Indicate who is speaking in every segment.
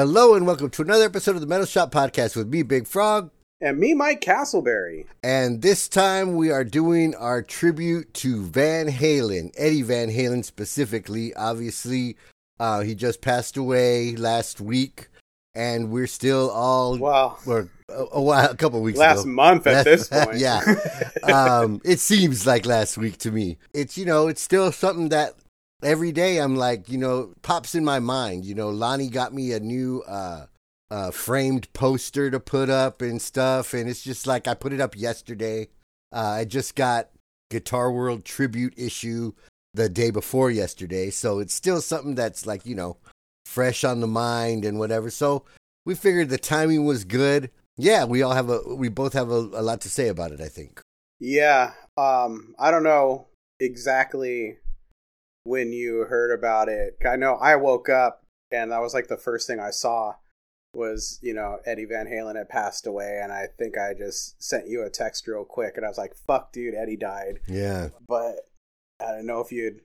Speaker 1: Hello and welcome to another episode of the Metal Shop Podcast with me, Big Frog.
Speaker 2: And me, Mike Castleberry.
Speaker 1: And this time we are doing our tribute to Van Halen, Eddie Van Halen specifically. Obviously, uh, he just passed away last week, and we're still all
Speaker 2: wow.
Speaker 1: or a, a while, a couple weeks
Speaker 2: last
Speaker 1: ago.
Speaker 2: month at this point.
Speaker 1: yeah, um, it seems like last week to me. It's you know, it's still something that every day I'm like, you know, pops in my mind. You know, Lonnie got me a new uh, uh, framed poster to put up and stuff, and it's just like I put it up yesterday. Uh, I just got Guitar World tribute issue the day before yesterday, so it's still something that's like you know fresh on the mind and whatever. So we figured the timing was good. Yeah, we all have a we both have a, a lot to say about it. I think.
Speaker 2: Yeah, um, I don't know exactly when you heard about it. I know I woke up and that was like the first thing I saw was, you know, Eddie Van Halen had passed away and I think I just sent you a text real quick and I was like, "Fuck, dude, Eddie died."
Speaker 1: Yeah.
Speaker 2: But I don't know if you'd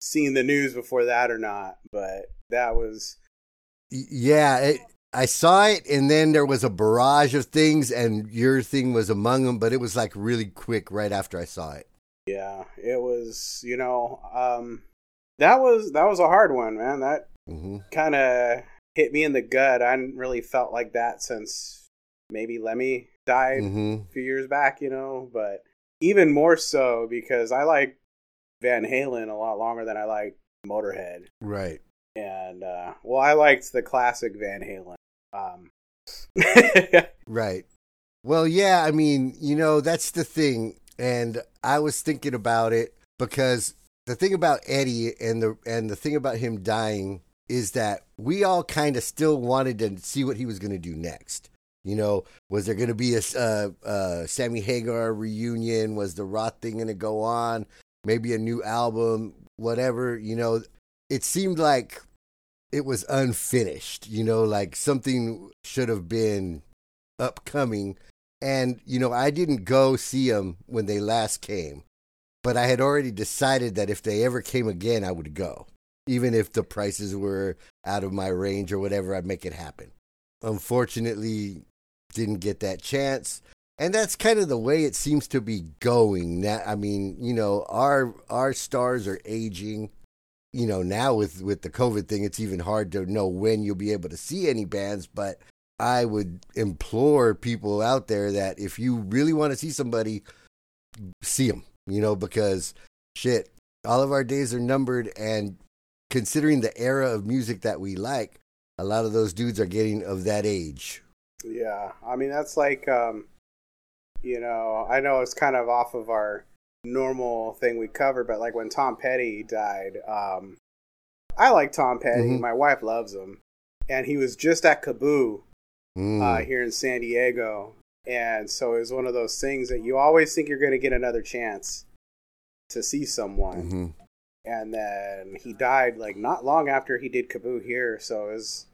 Speaker 2: seen the news before that or not, but that was
Speaker 1: yeah, it, I saw it and then there was a barrage of things and your thing was among them, but it was like really quick right after I saw it.
Speaker 2: Yeah, it was, you know, um that was that was a hard one, man. That mm-hmm. kind of hit me in the gut. I hadn't really felt like that since maybe Lemmy died mm-hmm. a few years back, you know. But even more so because I like Van Halen a lot longer than I like Motorhead.
Speaker 1: Right.
Speaker 2: And uh, well, I liked the classic Van Halen. Um,
Speaker 1: right. Well, yeah. I mean, you know, that's the thing, and I was thinking about it because the thing about Eddie and the and the thing about him dying is that we all kind of still wanted to see what he was going to do next. You know, was there going to be a uh, uh, Sammy Hagar reunion? Was the Roth thing going to go on? Maybe a new album, whatever. You know, it seemed like it was unfinished. You know, like something should have been upcoming. And you know, I didn't go see them when they last came but I had already decided that if they ever came again, I would go. Even if the prices were out of my range or whatever, I'd make it happen. Unfortunately, didn't get that chance. And that's kind of the way it seems to be going. Now, I mean, you know, our our stars are aging. You know, now with with the COVID thing, it's even hard to know when you'll be able to see any bands. But I would implore people out there that if you really want to see somebody, see them you know, because shit, all of our days are numbered. And considering the era of music that we like, a lot of those dudes are getting of that age.
Speaker 2: Yeah. I mean, that's like, um, you know, I know it's kind of off of our normal thing we cover, but like when Tom Petty died, um, I like Tom Petty. Mm-hmm. My wife loves him. And he was just at KAABOO mm. uh, here in San Diego and so it was one of those things that you always think you're going to get another chance to see someone. Mm-hmm. And then he died like not long after he did KAABOO here. So it was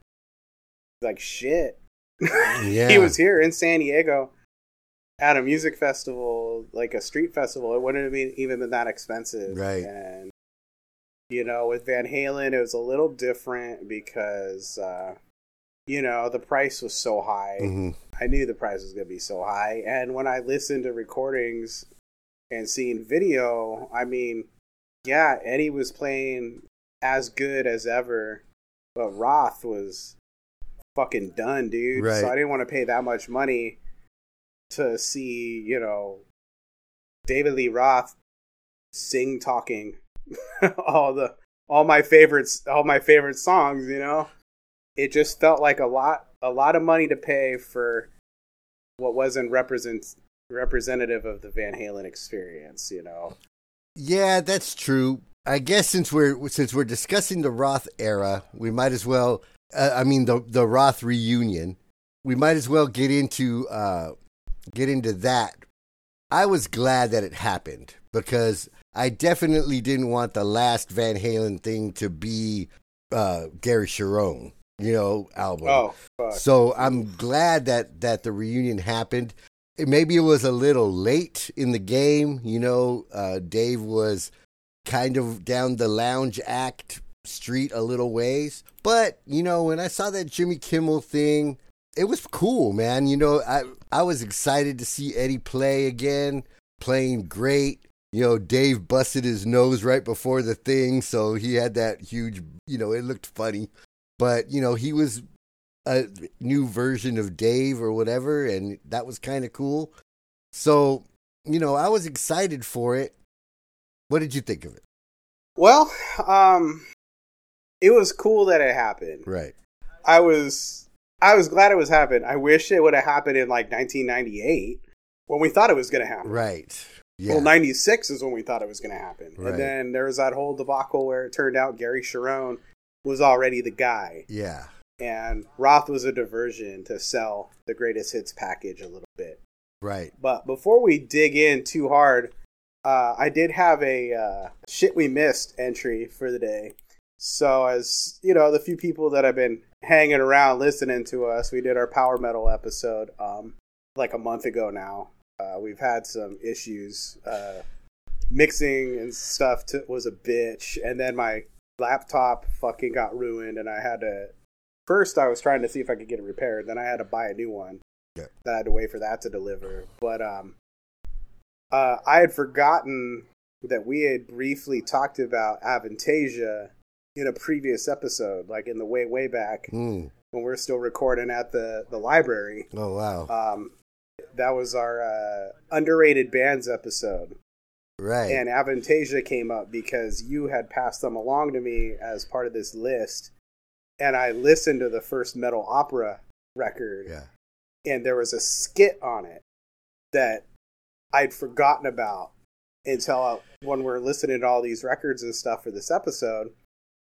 Speaker 2: like shit. Yeah. he was here in San Diego at a music festival, like a street festival. It wouldn't have been even been that expensive.
Speaker 1: Right.
Speaker 2: And you know, with Van Halen, it was a little different because uh, you know, the price was so high. Mm-hmm. I knew the price was going to be so high. And when I listened to recordings and seeing video, I mean, yeah, Eddie was playing as good as ever, but Roth was fucking done, dude. Right. So I didn't want to pay that much money to see, you know, David Lee Roth sing talking all the all my favorites all my favorite songs, you know it just felt like a lot a lot of money to pay for what wasn't represent representative of the Van Halen experience, you know.
Speaker 1: Yeah, that's true. I guess since we're since we're discussing the Roth era, we might as well uh, I mean the the Roth reunion. We might as well get into uh get into that. I was glad that it happened because I definitely didn't want the last Van Halen thing to be uh, Gary Cherone you know, album.
Speaker 2: Oh, fuck.
Speaker 1: so I'm glad that that the reunion happened. It, maybe it was a little late in the game. You know, uh, Dave was kind of down the lounge act street a little ways. But, you know, when I saw that Jimmy Kimmel thing, it was cool, man. You know, I I was excited to see Eddie play again, playing great. You know, Dave busted his nose right before the thing, so he had that huge, you know, it looked funny. But, you know, he was a new version of Dave or whatever, and that was kind of cool. So, you know, I was excited for it. What did you think of it?
Speaker 2: Well, um, it was cool that it happened.
Speaker 1: Right.
Speaker 2: I was I was glad it was happened. I wish it would have happened in like 1998 when we thought it was going to happen.
Speaker 1: Right.
Speaker 2: Yeah. Well, 96 is when we thought it was going to happen.
Speaker 1: Right.
Speaker 2: And then there was that whole debacle where it turned out Gary Cherone was already the guy.
Speaker 1: Yeah.
Speaker 2: And Roth was a diversion to sell the greatest hits package a little bit.
Speaker 1: Right.
Speaker 2: But before we dig in too hard, uh, I did have a uh, shit we missed entry for the day. So, as you know, the few people that have been hanging around listening to us, we did our power metal episode um, like a month ago now. Uh, we've had some issues. Uh, mixing and stuff to, was a bitch, and then my laptop fucking got ruined, and I had to. First, I was trying to see if I could get it repaired. Then I had to buy a new one.
Speaker 1: Yeah.
Speaker 2: That I had to wait for that to deliver. But um, uh, I had forgotten that we had briefly talked about Avantasia in a previous episode, like in the way way back
Speaker 1: Mm.
Speaker 2: when we are still recording at the the library.
Speaker 1: Oh wow.
Speaker 2: Um, that was our uh, underrated bands episode,
Speaker 1: right.
Speaker 2: and Avantasia came up because you had passed them along to me as part of this list, and I listened to the first metal opera record,
Speaker 1: yeah.
Speaker 2: and there was a skit on it that I'd forgotten about until I, when we're listening to all these records and stuff for this episode.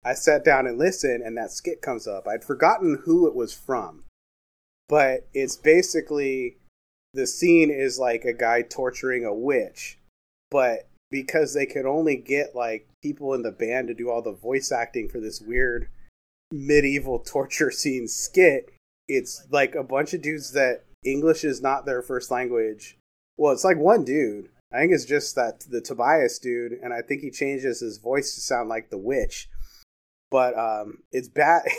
Speaker 2: I sat down and listened, and that skit comes up. I'd forgotten who it was from, but it's basically the scene is like a guy torturing a witch, but because they could only get like people in the band to do all the voice acting for this weird medieval torture scene skit, it's like a bunch of dudes that English is not their first language. Well, it's like one dude. I think it's just that the Tobias dude, and I think he changes his voice to sound like the witch. But um, it's bad.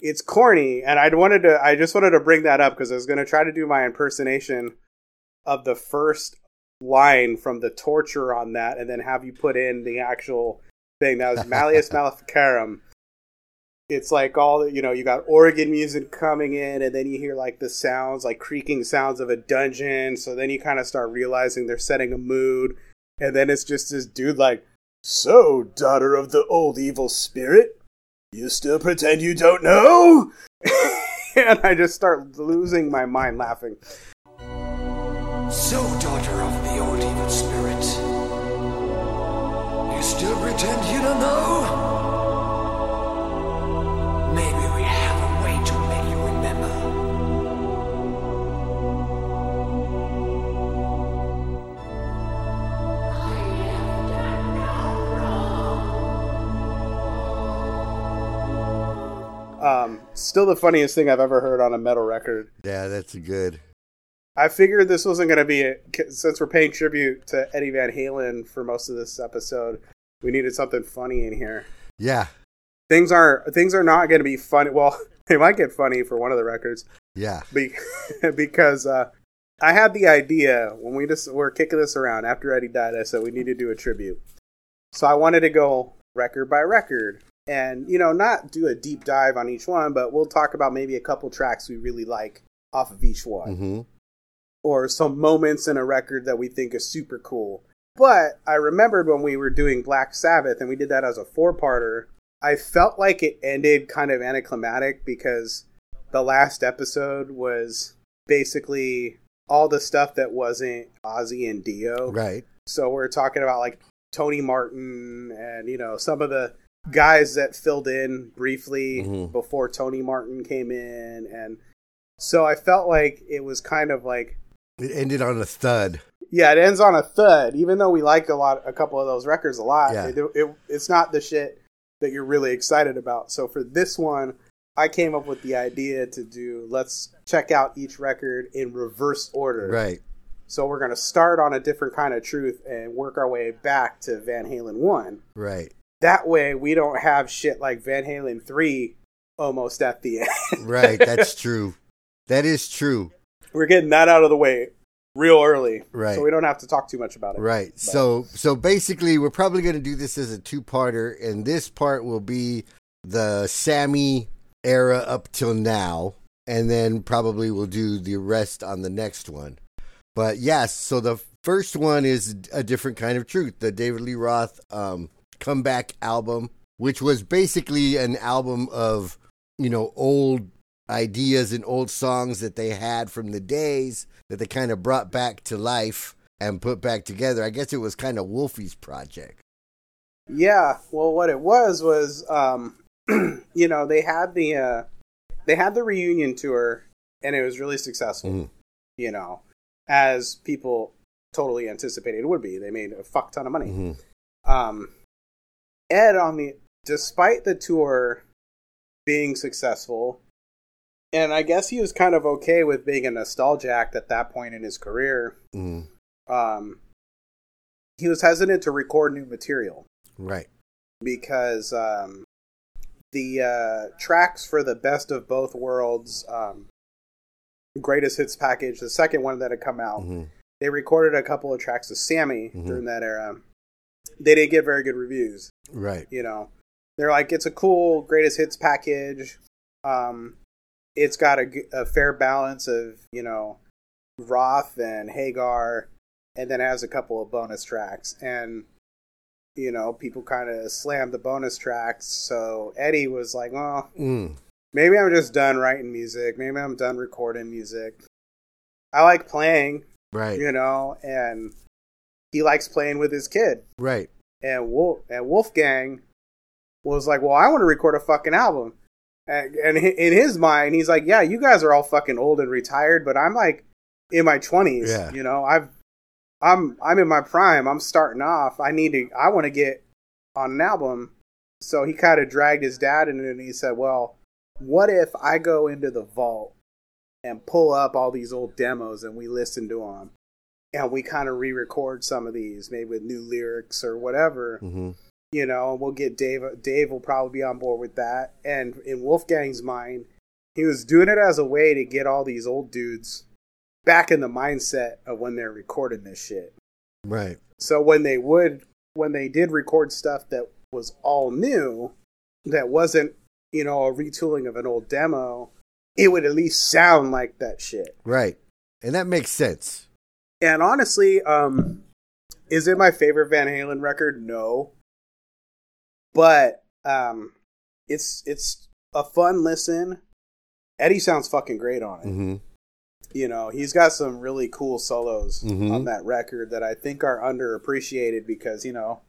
Speaker 2: It's corny, and I wanted to. I just wanted to bring that up because I was going to try to do my impersonation of the first line from the torture on that, and then have you put in the actual thing. That was Malleus Maleficarum. It's like all you know. You got organ music coming in, and then you hear like the sounds, like creaking sounds of a dungeon. So then you kind of start realizing they're setting a mood, and then it's just this dude like, "So, daughter of the old evil spirit, you still pretend you don't know?" and I just start losing my mind laughing.
Speaker 3: So, daughter of the old evil spirit, you still pretend you don't know? Maybe we have a way to make you remember. I have done no wrong.
Speaker 2: Um, still the funniest thing I've ever heard on a metal record.
Speaker 1: Yeah, that's good.
Speaker 2: I figured this wasn't going to be a, since we're paying tribute to Eddie Van Halen for most of this episode. We needed something funny in here.
Speaker 1: Yeah.
Speaker 2: Things are things are not going to be funny. Well, they might get funny for one of the records
Speaker 1: Yeah.
Speaker 2: be, because uh, I had the idea when we just were kicking this around after Eddie died. I said we need to do a tribute. So I wanted to go record by record and you know not do a deep dive on each one, but we'll talk about maybe a couple tracks we really like off of each one
Speaker 1: hmm
Speaker 2: or some moments in a record that we think is super cool. But I remembered when we were doing Black Sabbath and we did that as a four parter, I felt like it ended kind of anticlimactic because the last episode was basically all the stuff that wasn't Ozzy and Dio.
Speaker 1: Right.
Speaker 2: So we're talking about like Tony Martin and you know some of the guys that filled in briefly
Speaker 1: Mhm.
Speaker 2: before Tony Martin came in and so I felt like it was kind of like
Speaker 1: It ended on a thud.
Speaker 2: yeah, it ends on a thud. Even though we like a lot, a couple of those records a lot,
Speaker 1: Yeah.
Speaker 2: it, it, it's not the shit that you're really excited about. So for this one, I came up with the idea to do. Let's check out each record in reverse order.
Speaker 1: Right.
Speaker 2: So we're gonna start on a different kind of truth and work our way back to Van Halen one.
Speaker 1: Right.
Speaker 2: That way, we don't have shit like Van Halen three almost at the end.
Speaker 1: right, that's true. That is true.
Speaker 2: We're getting that out of the way real early,
Speaker 1: Right.
Speaker 2: So we don't have to talk too much about it.
Speaker 1: Right.
Speaker 2: But-
Speaker 1: So so basically we're probably going to do this as a two-parter and this part will be the Sammy era up till now and then probably we'll do the rest on the next one. But yes, so the first one is a different kind of truth, the David Lee Roth um comeback album, which was basically an album of, you know, old ideas and old songs that they had from the days that they kind of brought back to life and put back together. I guess it was kind of Wolfie's project.
Speaker 2: Yeah, well, what it was was, um, you know, they had the uh, they had the reunion tour, and it was really successful.
Speaker 1: Mhm.
Speaker 2: You know, as people totally anticipated it would be. They made a fuck ton of money.
Speaker 1: Mhm.
Speaker 2: Um, Ed, on the despite the tour being successful, and I guess he was kind of okay with being a nostalgiac at that point in his career.
Speaker 1: Mhm.
Speaker 2: Um, he was hesitant to record new material
Speaker 1: Right.
Speaker 2: because um, the uh, tracks for the best of both worlds um, greatest hits package, the second one that had come out,
Speaker 1: Mhm.
Speaker 2: they recorded a couple of tracks with Sammy
Speaker 1: Mhm.
Speaker 2: during that era. They didn't get very good reviews.
Speaker 1: Right.
Speaker 2: You know, they're like, it's a cool greatest hits package. Um, it's got a, a fair balance of you know Roth and Hagar, and then has a couple of bonus tracks. And you know, people kind of slammed the bonus tracks. So Eddie was like, well,
Speaker 1: Mm.
Speaker 2: maybe I'm just done writing music. Maybe I'm done recording music. I like playing,
Speaker 1: Right.
Speaker 2: you know, and he likes playing with his kid.
Speaker 1: Right.
Speaker 2: And Wolf and Wolfgang was like, "Well, I want to record a fucking album." And, in his mind, he's like, "Yeah, you guys are all fucking old and retired, but I'm like in my 20s.
Speaker 1: Yeah.
Speaker 2: You know, I've I'm I'm in my prime. I'm starting off. I need to. I want to get on an album." So he kind of dragged his dad in, and he said, "Well, what if I go into the vault and pull up all these old demos and we listen to them, and we kind of re-record some of these, maybe with new lyrics or whatever."
Speaker 1: hmm
Speaker 2: you know, and we'll get Dave. Dave will probably be on board with that. And in Wolfgang's mind, he was doing it as a way to get all these old dudes back in the mindset of when they're recording this shit.
Speaker 1: Right.
Speaker 2: So when they would, when they did record stuff that was all new, that wasn't, you know, a retooling of an old demo, it would at least sound like that shit.
Speaker 1: Right. And that makes sense.
Speaker 2: And honestly, um, is it my favorite Van Halen record? No. But um, it's it's a fun listen. Eddie sounds fucking great on it.
Speaker 1: hmm
Speaker 2: You know, he's got some really cool solos
Speaker 1: Mhm.
Speaker 2: on that record that I think are underappreciated because you know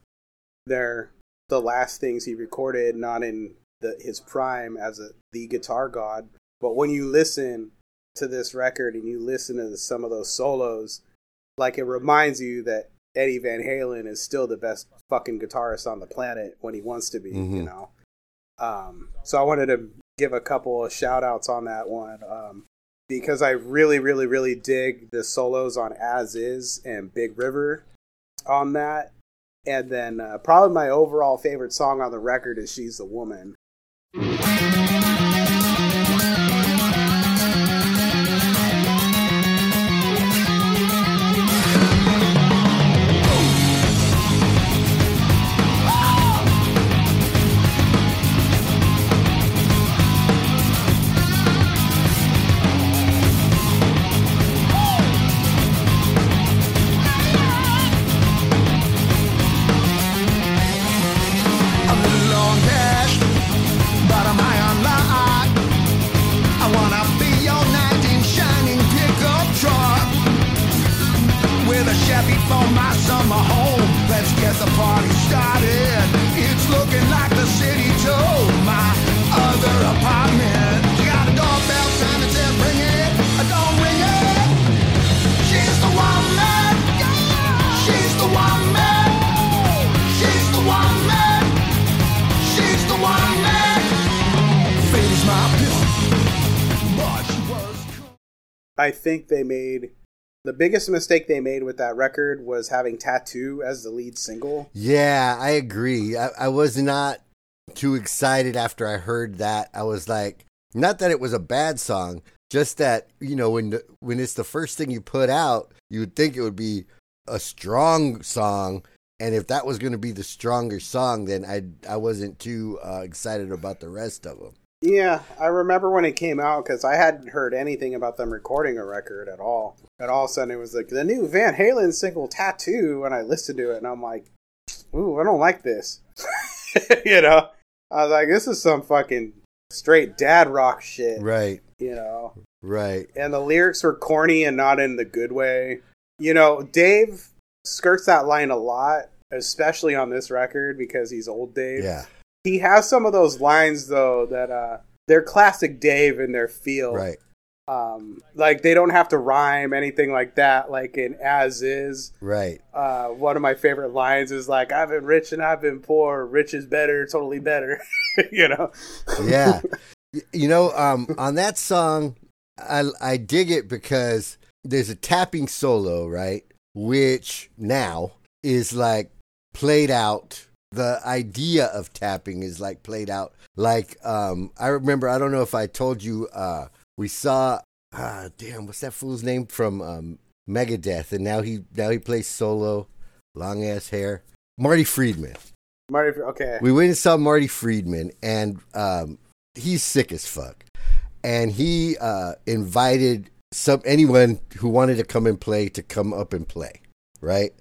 Speaker 2: they're the last things he recorded, not in the, his prime as a the guitar god. But when you listen to this record and you listen to some of those solos, like it reminds you that Eddie Van Halen is still the best fucking guitarist on the planet when he wants to be, you
Speaker 1: Mhm.
Speaker 2: know. Um, so I wanted to give a couple of shout outs on that one. Um, because I really, really, really dig the solos on As Is and Big River on that. And then uh, probably my overall favorite song on the record is She's the Woman.
Speaker 4: I
Speaker 2: think they made the biggest mistake they made with that record was having Tattoo as the lead single.
Speaker 1: Yeah, I agree. I, I was not too excited after I heard that. I was like, not that it was a bad song, just that you know when when it's the first thing you put out, you would think it would be a strong song, and if that was going to be the stronger song, then I I wasn't too uh, excited about the rest of them.
Speaker 2: Yeah, I remember when it came out because I hadn't heard anything about them recording a record at all. And all of a sudden, it was like the new Van Halen single "Tattoo," and I listened to it, and I'm like, "Ooh, I don't like this." you know, I was like, "This is some fucking straight dad rock shit."
Speaker 1: Right.
Speaker 2: You know.
Speaker 1: Right.
Speaker 2: And the lyrics were corny and not in the good way. You know, Dave skirts that line a lot, especially on this record because he's old Dave.
Speaker 1: Yeah.
Speaker 2: He has some of those lines though that uh they're classic Dave in their feel.
Speaker 1: Right.
Speaker 2: Um like they don't have to rhyme anything like that like in as is.
Speaker 1: Right.
Speaker 2: Uh one of my favorite lines is like I've been rich and I've been poor, rich is better, totally better. you know.
Speaker 1: Yeah. You know, um on that song I I dig it because there's a tapping solo, right? Which now is like played out. The idea of tapping is like played out. Like um I remember I don't know if I told you uh we saw ah damn what's that fool's name from um Megadeth and now he now he plays solo, long ass hair. Marty Friedman.
Speaker 2: Marty okay.
Speaker 1: We went and saw Marty Friedman, and um, he's sick as fuck. And he uh, invited some anyone who wanted to come and play to come up and play, right?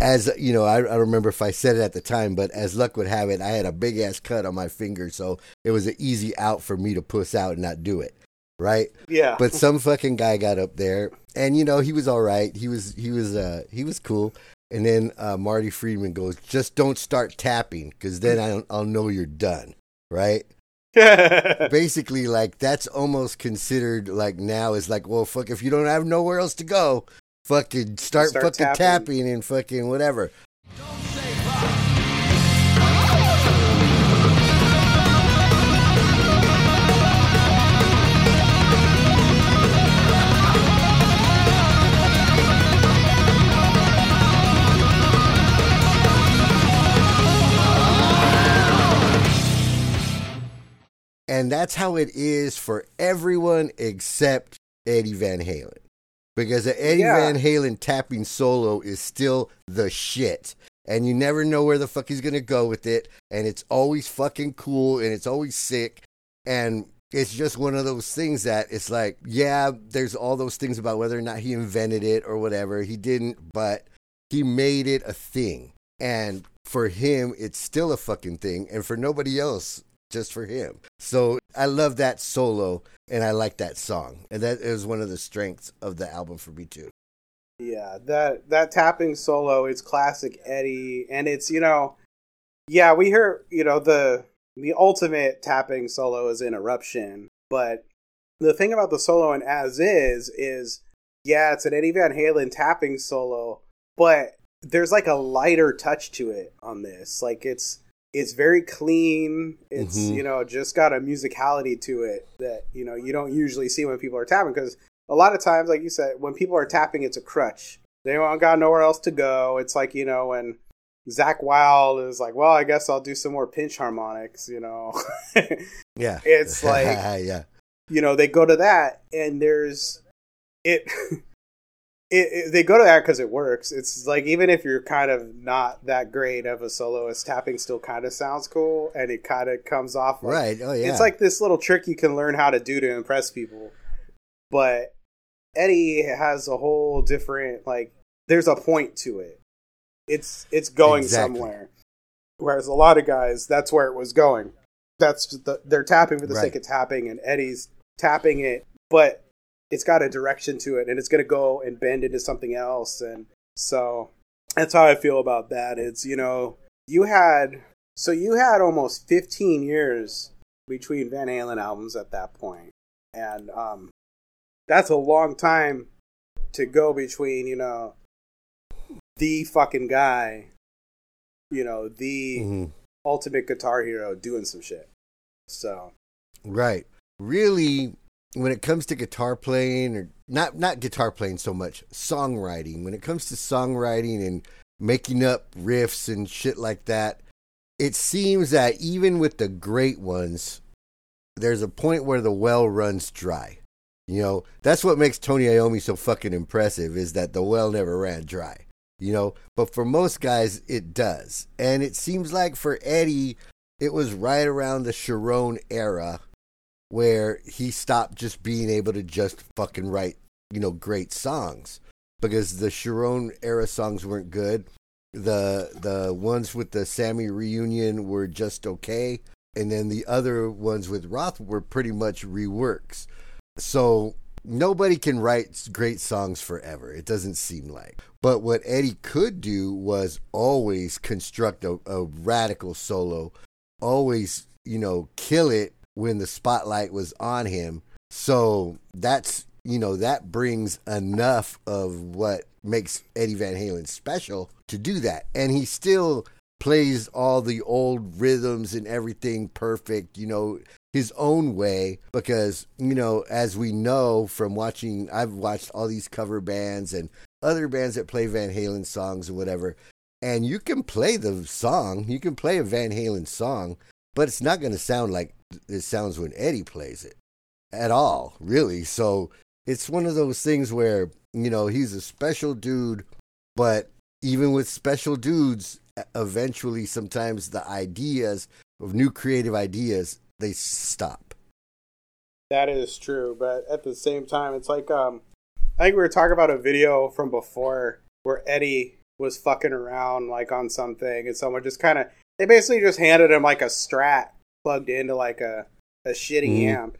Speaker 1: As you know, I, I don't remember if I said it at the time, but as luck would have it, I had a big ass cut on my finger, so it was an easy out for me to puss out and not do it, right?
Speaker 2: yeah.
Speaker 1: But some fucking guy got up there, and you know he was all right. He was he was uh he was cool. And then uh, Marty Friedman goes, "Just don't start tapping, because then I'll, I'll know you're done." Right? Basically, like that's almost considered like now is like, well, fuck, if you don't have nowhere else to go, fucking start,
Speaker 2: Start
Speaker 1: fucking
Speaker 2: tapping.
Speaker 1: tapping. and fucking whatever. And that's how it is for everyone except Eddie Van Halen. Because the Eddie
Speaker 2: Yeah.
Speaker 1: Van Halen tapping solo is still the shit. And you never know where the fuck he's going to go with it. And it's always fucking cool and it's always sick. And it's just one of those things that it's like, yeah, there's all those things about whether or not he invented it or whatever. He didn't, but he made it a thing. And for him, it's still a fucking thing. And for nobody else, just for him. So I love that solo and I like that song. And that is one of the strengths of the album for me too.
Speaker 2: Yeah, that that tapping solo is classic Eddie, and it's you know, yeah, we hear you know the the ultimate tapping solo is in Eruption, but the thing about the solo in As Is is yeah, it's an Eddie Van Halen tapping solo, but there's like a lighter touch to it on this. Like it's it's very clean. It's
Speaker 1: Mhm.
Speaker 2: you know just got a musicality to it that you know you don't usually see when people are tapping because a lot of times, like you said, when people are tapping, it's a crutch. They don't got nowhere else to go. It's like you know when Zakk Wylde is like, "Well, I guess I'll do some more pinch harmonics," you know.
Speaker 1: Yeah.
Speaker 2: It's like-
Speaker 1: yeah.
Speaker 2: you know, they go to that, and there's it. It, it, they go to that because it works. It's like even if you're kind of not that great of a soloist, tapping still kind of sounds cool, and it kind of comes off like,
Speaker 1: Right. Oh yeah.
Speaker 2: it's like this little trick you can learn how to do to impress people. But Eddie has a whole different like there's a point to it. It's it's going
Speaker 1: Exactly.
Speaker 2: somewhere. Whereas a lot of guys, that's where it was going. That's the, they're tapping for the
Speaker 1: Right.
Speaker 2: sake of tapping, and Eddie's tapping it, but it's got a direction to it, and it's going to go and bend into something else. And so that's how I feel about that. It's you know you had so you had almost 15 years between Van Halen albums at that point, and um, that's a long time to go between you know the fucking guy, you know the
Speaker 1: Mhm.
Speaker 2: ultimate guitar hero doing some shit. So
Speaker 1: Right. Really, when it comes to guitar playing or not not guitar playing so much, songwriting. When it comes to songwriting and making up riffs and shit like that, it seems that even with the great ones, there's a point where the well runs dry. You know, that's what makes Tony Iommi so fucking impressive is that the well never ran dry. You know, but for most guys it does. And it seems like for Eddie it was right around the Cherone era where he stopped just being able to just fucking write, you know, great songs because the Cherone era songs weren't good. The the ones with the Sammy reunion were just okay, and then the other ones with Roth were pretty much reworks. So nobody can write great songs forever. It doesn't seem like. But what Eddie could do was always construct a, a radical solo, always, you know, kill it when the spotlight was on him. So that's, you know, that brings enough of what makes Eddie Van Halen special to do that. And he still plays all the old rhythms and everything perfect, you know, his own way because, you know, as we know from watching I've watched all these cover bands and other bands that play Van Halen songs and whatever. And you can play the song, you can play a Van Halen song, but it's not going to sound like it sounds when Eddie plays it at all, really. So it's one of those things where, you know, he's a special dude, but even with special dudes, eventually sometimes the ideas of new creative ideas they stop.
Speaker 2: That is true, but at the same time, it's like um, I think we were talking about a video from before where Eddie was fucking around like on something, and someone just kind of they basically just handed him like a Strat plugged into like a a shitty mm. amp,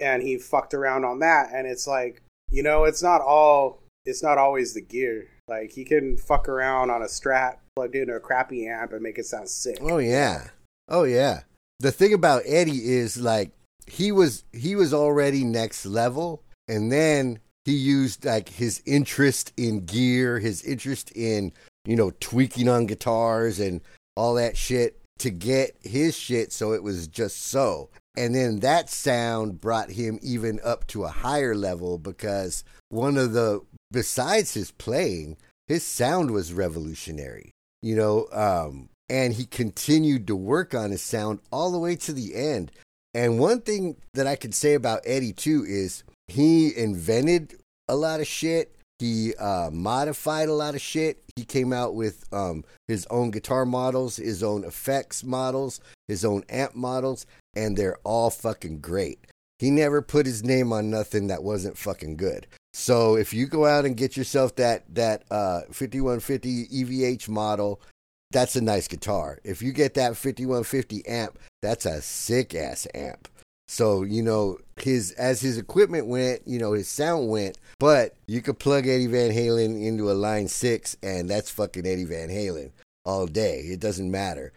Speaker 2: and he fucked around on that, and it's like you know, it's not all it's not always the gear. Like he can fuck around on a Strat plugged into a crappy amp and make it sound sick.
Speaker 1: Oh yeah, oh yeah the thing about Eddie is like he was he was already next level and then he used like his interest in gear, his interest in, you know, tweaking on guitars and all that shit to get his shit so it was just so. And then that sound brought him even up to a higher level because one of the besides his playing, his sound was revolutionary. You know, um, and he continued to work on his sound all the way to the end. And one thing that I could say about Eddie too is he invented a lot of shit. He uh, modified a lot of shit. He came out with um, his own guitar models, his own effects models, his own amp models, and they're all fucking great. He never put his name on nothing that wasn't fucking good. So if you go out and get yourself that that uh, 5150 EVH model that's a nice guitar. If you get that 5150 amp, that's a sick ass amp. So, you know, his as his equipment went, you know, his sound went, but you could plug Eddie Van Halen into a line 6 and that's fucking Eddie Van Halen all day. It doesn't matter.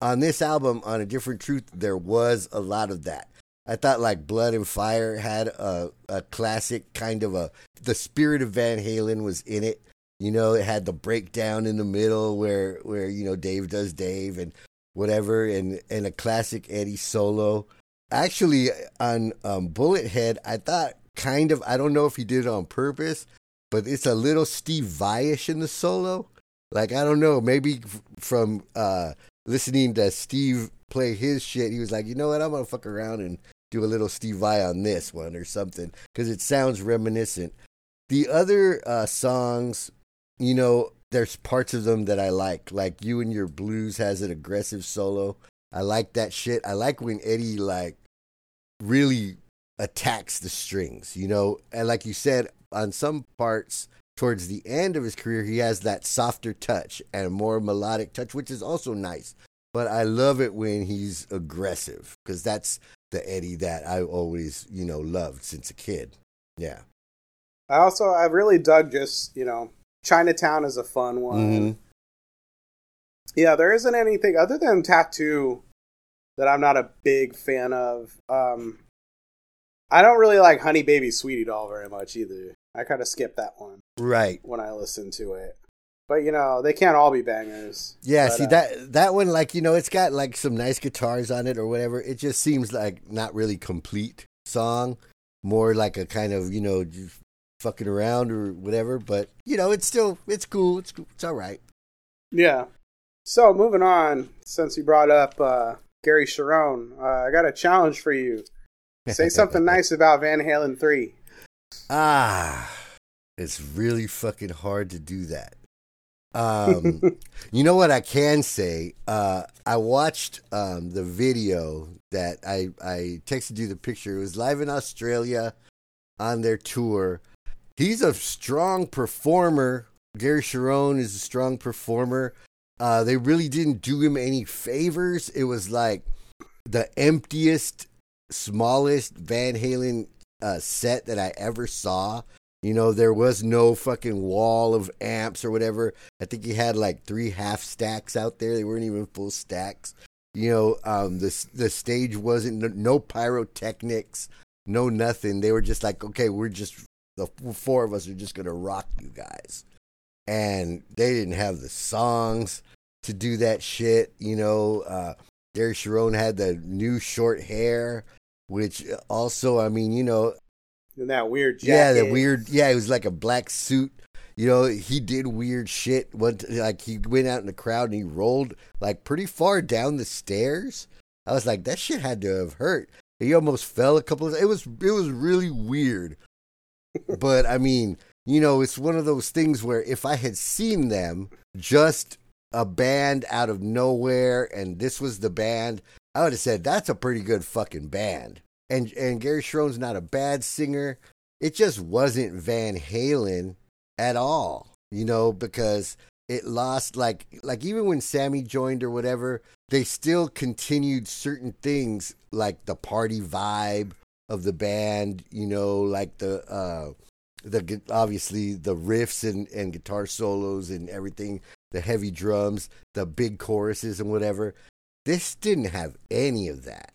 Speaker 1: On this album on A Different Truth, there was a lot of that. I thought like Blood and Fire had a a classic kind of a the spirit of Van Halen was in it. You know, it had the breakdown in the middle where where you know Dave does Dave and whatever, and and a classic Eddie solo. Actually, on um, Bullet Head, I thought kind of I don't know if he did it on purpose, but it's a little Steve Vai-ish in the solo. Like I don't know, maybe from uh, listening to Steve play his shit, he was like, you know what, I'm gonna fuck around and do a little Steve Vai on this one or something because it sounds reminiscent. The other uh, songs you know, there's parts of them that I like. Like you and your blues has an aggressive solo. I like that shit. I like when Eddie like really attacks the strings, you know? And like you said, on some parts towards the end of his career, he has that softer touch and more melodic touch, which is also nice. But I love it when he's aggressive because that's the Eddie that I always, you know, loved since a kid. Yeah.
Speaker 2: I also I really dug just, you know, Chinatown is a fun one. Mm-hmm. Yeah, there isn't anything other than Tattoo that I'm not a big fan of. Um, I don't really like Honey Baby Sweetie Doll very much either. I kind of skip that one.
Speaker 1: Right.
Speaker 2: When I listen to it. But you know, they can't all be bangers.
Speaker 1: Yeah,
Speaker 2: but,
Speaker 1: see
Speaker 2: uh,
Speaker 1: that that one like, you know, it's got like some nice guitars on it or whatever. It just seems like not really complete song, more like a kind of, you know, fucking around or whatever. But you know, it's still it's cool. It's cool. It's all right.
Speaker 2: Yeah. So moving on, since you brought up uh, Gary Cherone, uh, I got a challenge for you. Say something nice about Van Halen three.
Speaker 1: Ah, it's really fucking hard to do that. Um, you know what I can say? Uh, I watched um, the video that I I texted you the picture. It was live in Australia on their tour. He's a strong performer. Gary Cherone is a strong performer. Uh, they really didn't do him any favors. It was like the emptiest, smallest Van Halen uh, set that I ever saw. You know, there was no fucking wall of amps or whatever. I think he had like three half stacks out there. They weren't even full stacks. You know, um, the the stage wasn't no pyrotechnics, no nothing. They were just like, okay, we're just the four of us are just gonna rock you guys, and they didn't have the songs to do that shit. You know, uh, Gary Cherone had the new short hair, which also, I mean, you know,
Speaker 2: And that weird jacket.
Speaker 1: yeah, the weird. Yeah, it was like a black suit. You know, he did weird shit. One like he went out in the crowd and he rolled like pretty far down the stairs. I was like, that shit had to have hurt. He almost fell a couple of. It was it was really weird. but I mean, you know, it's one of those things where if I had seen them just a band out of nowhere and this was the band, I would have said that's a pretty good fucking band. And and Gary Cherone's not a bad singer. It just wasn't Van Halen at all, you know, because it lost like like even when Sammy joined or whatever, they still continued certain things like the party vibe of the band, you know, like the uh the obviously the riffs and and guitar solos and everything, the heavy drums, the big choruses and whatever. This didn't have any of that.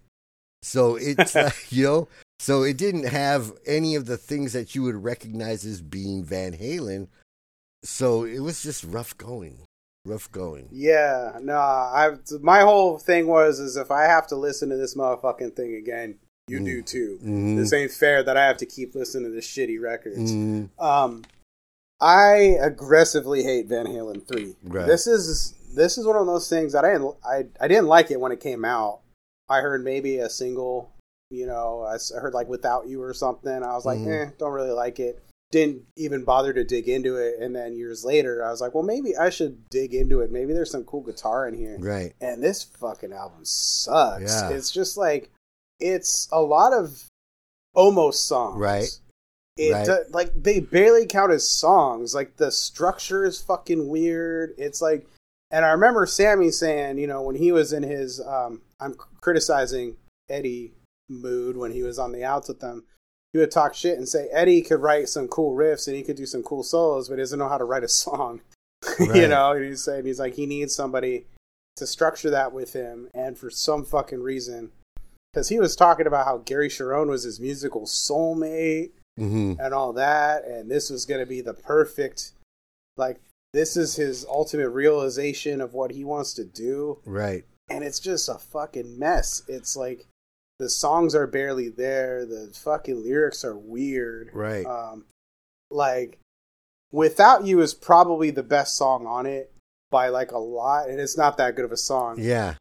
Speaker 1: So it's like, you know, so it didn't have any of the things that you would recognize as being Van Halen. So it was just rough going. Rough going.
Speaker 2: Yeah, no, I my whole thing was is if I have to listen to this motherfucking thing again, you
Speaker 1: Mm.
Speaker 2: do too.
Speaker 1: Mhm.
Speaker 2: This ain't fair that I have to keep listening to this shitty records.
Speaker 1: Mm,
Speaker 2: Um, I aggressively hate Van Halen three.
Speaker 1: Right.
Speaker 2: This is this is one of those things that I didn't I I didn't like it when it came out. I heard maybe a single, you know, I heard like "Without You" or something. I was like,
Speaker 1: Mhm.
Speaker 2: eh, don't really like it. Didn't even bother to dig into it. And then years later, I was like, well, maybe I should dig into it. Maybe there's some cool guitar in here.
Speaker 1: right.
Speaker 2: And this fucking album sucks.
Speaker 1: Yeah.
Speaker 2: It's just like it's a lot of almost songs.
Speaker 1: Right.
Speaker 2: It
Speaker 1: Right.
Speaker 2: do- like they barely count as songs. Like the structure is fucking weird. It's like, and I remember Sammy saying, you know, when he was in his, um, I'm criticizing Eddie mood when he was on the outs with them. He would talk shit and say Eddie could write some cool riffs and he could do some cool solos, but he doesn't know how to write a song. you know, and he's saying he's like he needs somebody to structure that with him, and for some fucking reason, because he was talking about how Gary Cherone was his musical soulmate
Speaker 1: hmm
Speaker 2: and all that, and this was going to be the perfect, like, this is his ultimate realization of what he wants to do,
Speaker 1: Right.
Speaker 2: and it's just a fucking mess. It's like the songs are barely there, the fucking lyrics are weird.
Speaker 1: Right.
Speaker 2: Um, like, Without You is probably the best song on it by like a lot, and it's not that good of a song.
Speaker 1: Yeah.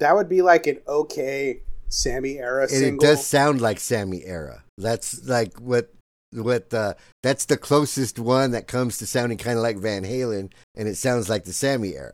Speaker 2: That would be like an okay Sammy era
Speaker 1: and
Speaker 2: single.
Speaker 1: it does sound like Sammy era. That's like what what uh that's the closest one that comes to sounding kind of like Van Halen, and it sounds like the Sammy era.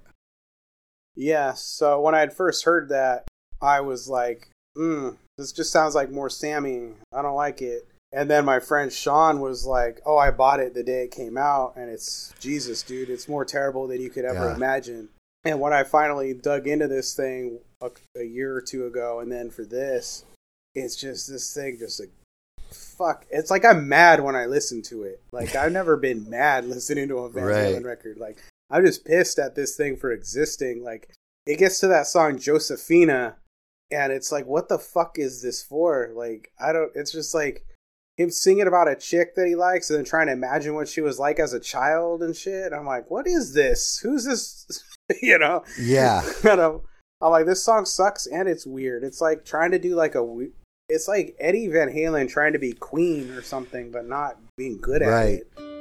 Speaker 2: Yeah, so when I had first heard that, I was like, mm, this just sounds like more Sammy. I don't like it. And then my friend Sean was like, oh, I bought it the day it came out, and it's Jesus, dude. It's more terrible than you could ever
Speaker 1: Yeah.
Speaker 2: imagine. And when I finally dug into this thing a, a year or two ago, and then for this, it's just this thing, just like, fuck. It's like I'm mad when I listen to it. Like, I've never been mad listening to a Van
Speaker 1: Right.
Speaker 2: Halen record. Like, I'm just pissed at this thing for existing. Like, it gets to that song Josephina, and it's like, what the fuck is this for? Like, I don't. It's just like him singing about a chick that he likes, and then trying to imagine what she was like as a child and shit. I'm like, what is this? Who's this? you know?
Speaker 1: Yeah.
Speaker 2: And I'm, um, I'm like, this song sucks and it's weird. It's like trying to do like a. It's like Eddie Van Halen trying to be Queen or something, but not being good at
Speaker 1: Right.
Speaker 2: it.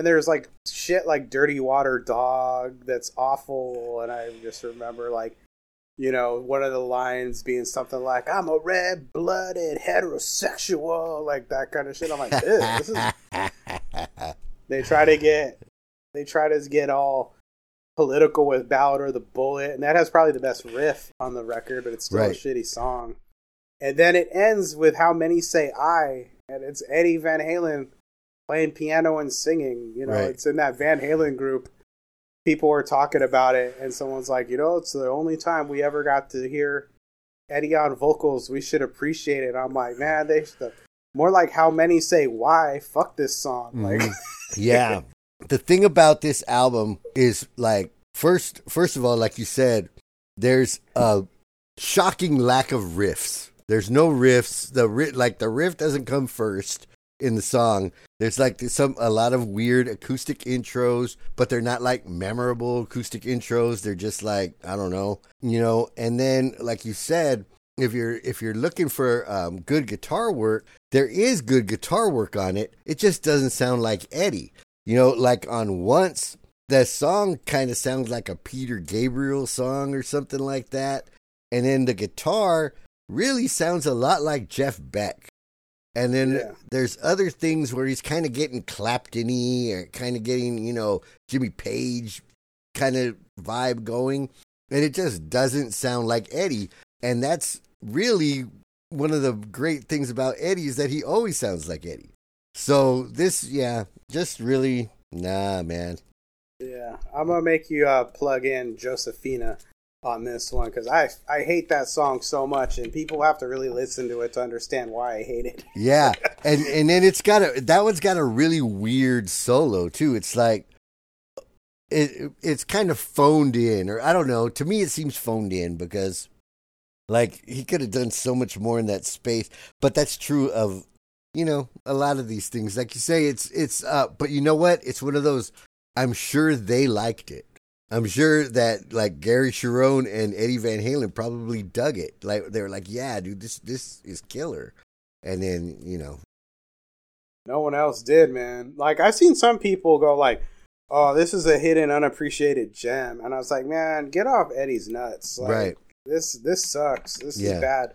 Speaker 2: Then there's like shit like Dirty Water Dog that's awful. And I just remember like, you know, one of the lines being something like, I'm a red blooded heterosexual, like that kind of shit. I'm like, this is. They try to get, they try to get all political with Ballot or the Bullet. And that has probably the best riff on the record, but it's still
Speaker 1: Right.
Speaker 2: a shitty song. And then it ends with How Many Say I. And it's Eddie Van Halen playing piano and singing. You know,
Speaker 1: Right.
Speaker 2: it's in that Van Halen group. People were talking about it, and someone's like, you know, it's the only time we ever got to hear Eddie on vocals. We should appreciate it. I'm like, man, they should. More like how many say why? Fuck this song. Like,
Speaker 1: Mhm. yeah. The thing about this album is like first first of all, like you said, there's a shocking lack of riffs. There's no riffs. The ri- like the riff doesn't come first in the song. There's like some a lot of weird acoustic intros, but they're not like memorable acoustic intros. They're just like I don't know, you know. And then like you said, if you're if you're looking for um, good guitar work, there is good guitar work on it. It just doesn't sound like Eddie. You know, like on Once, the song kind of sounds like a Peter Gabriel song or something like that. And then the guitar really sounds a lot like Jeff Beck. And then
Speaker 2: Yeah.
Speaker 1: there's other things where he's kind of getting Clapton-y or kind of getting, you know, Jimmy Page kind of vibe going. And it just doesn't sound like Eddie. And that's really one of the great things about Eddie is that he always sounds like Eddie. So this, yeah, just really, nah, man.
Speaker 2: Yeah, I'm gonna make you uh, plug in Josephina on this one because I I hate that song so much, and people have to really listen to it to understand why I hate it.
Speaker 1: Yeah, and and then it's got a that one's got a really weird solo too. It's like it it's kind of phoned in, or I don't know. To me, it seems phoned in because like he could have done so much more in that space. But that's true of you know a lot of these things. Like you say, it's it's uh, but you know what? It's one of those. I'm sure they liked it. I'm sure that like Gary Cherone and Eddie Van Halen probably dug it. Like they were like, "Yeah, dude, this this is killer." And then you know,
Speaker 2: No one else did, man. Like I've seen some people go like, "Oh, this is a hidden, unappreciated gem," and I was like, "Man, get off Eddie's nuts!" Like,
Speaker 1: right?
Speaker 2: This this sucks. This
Speaker 1: Yeah.
Speaker 2: is bad.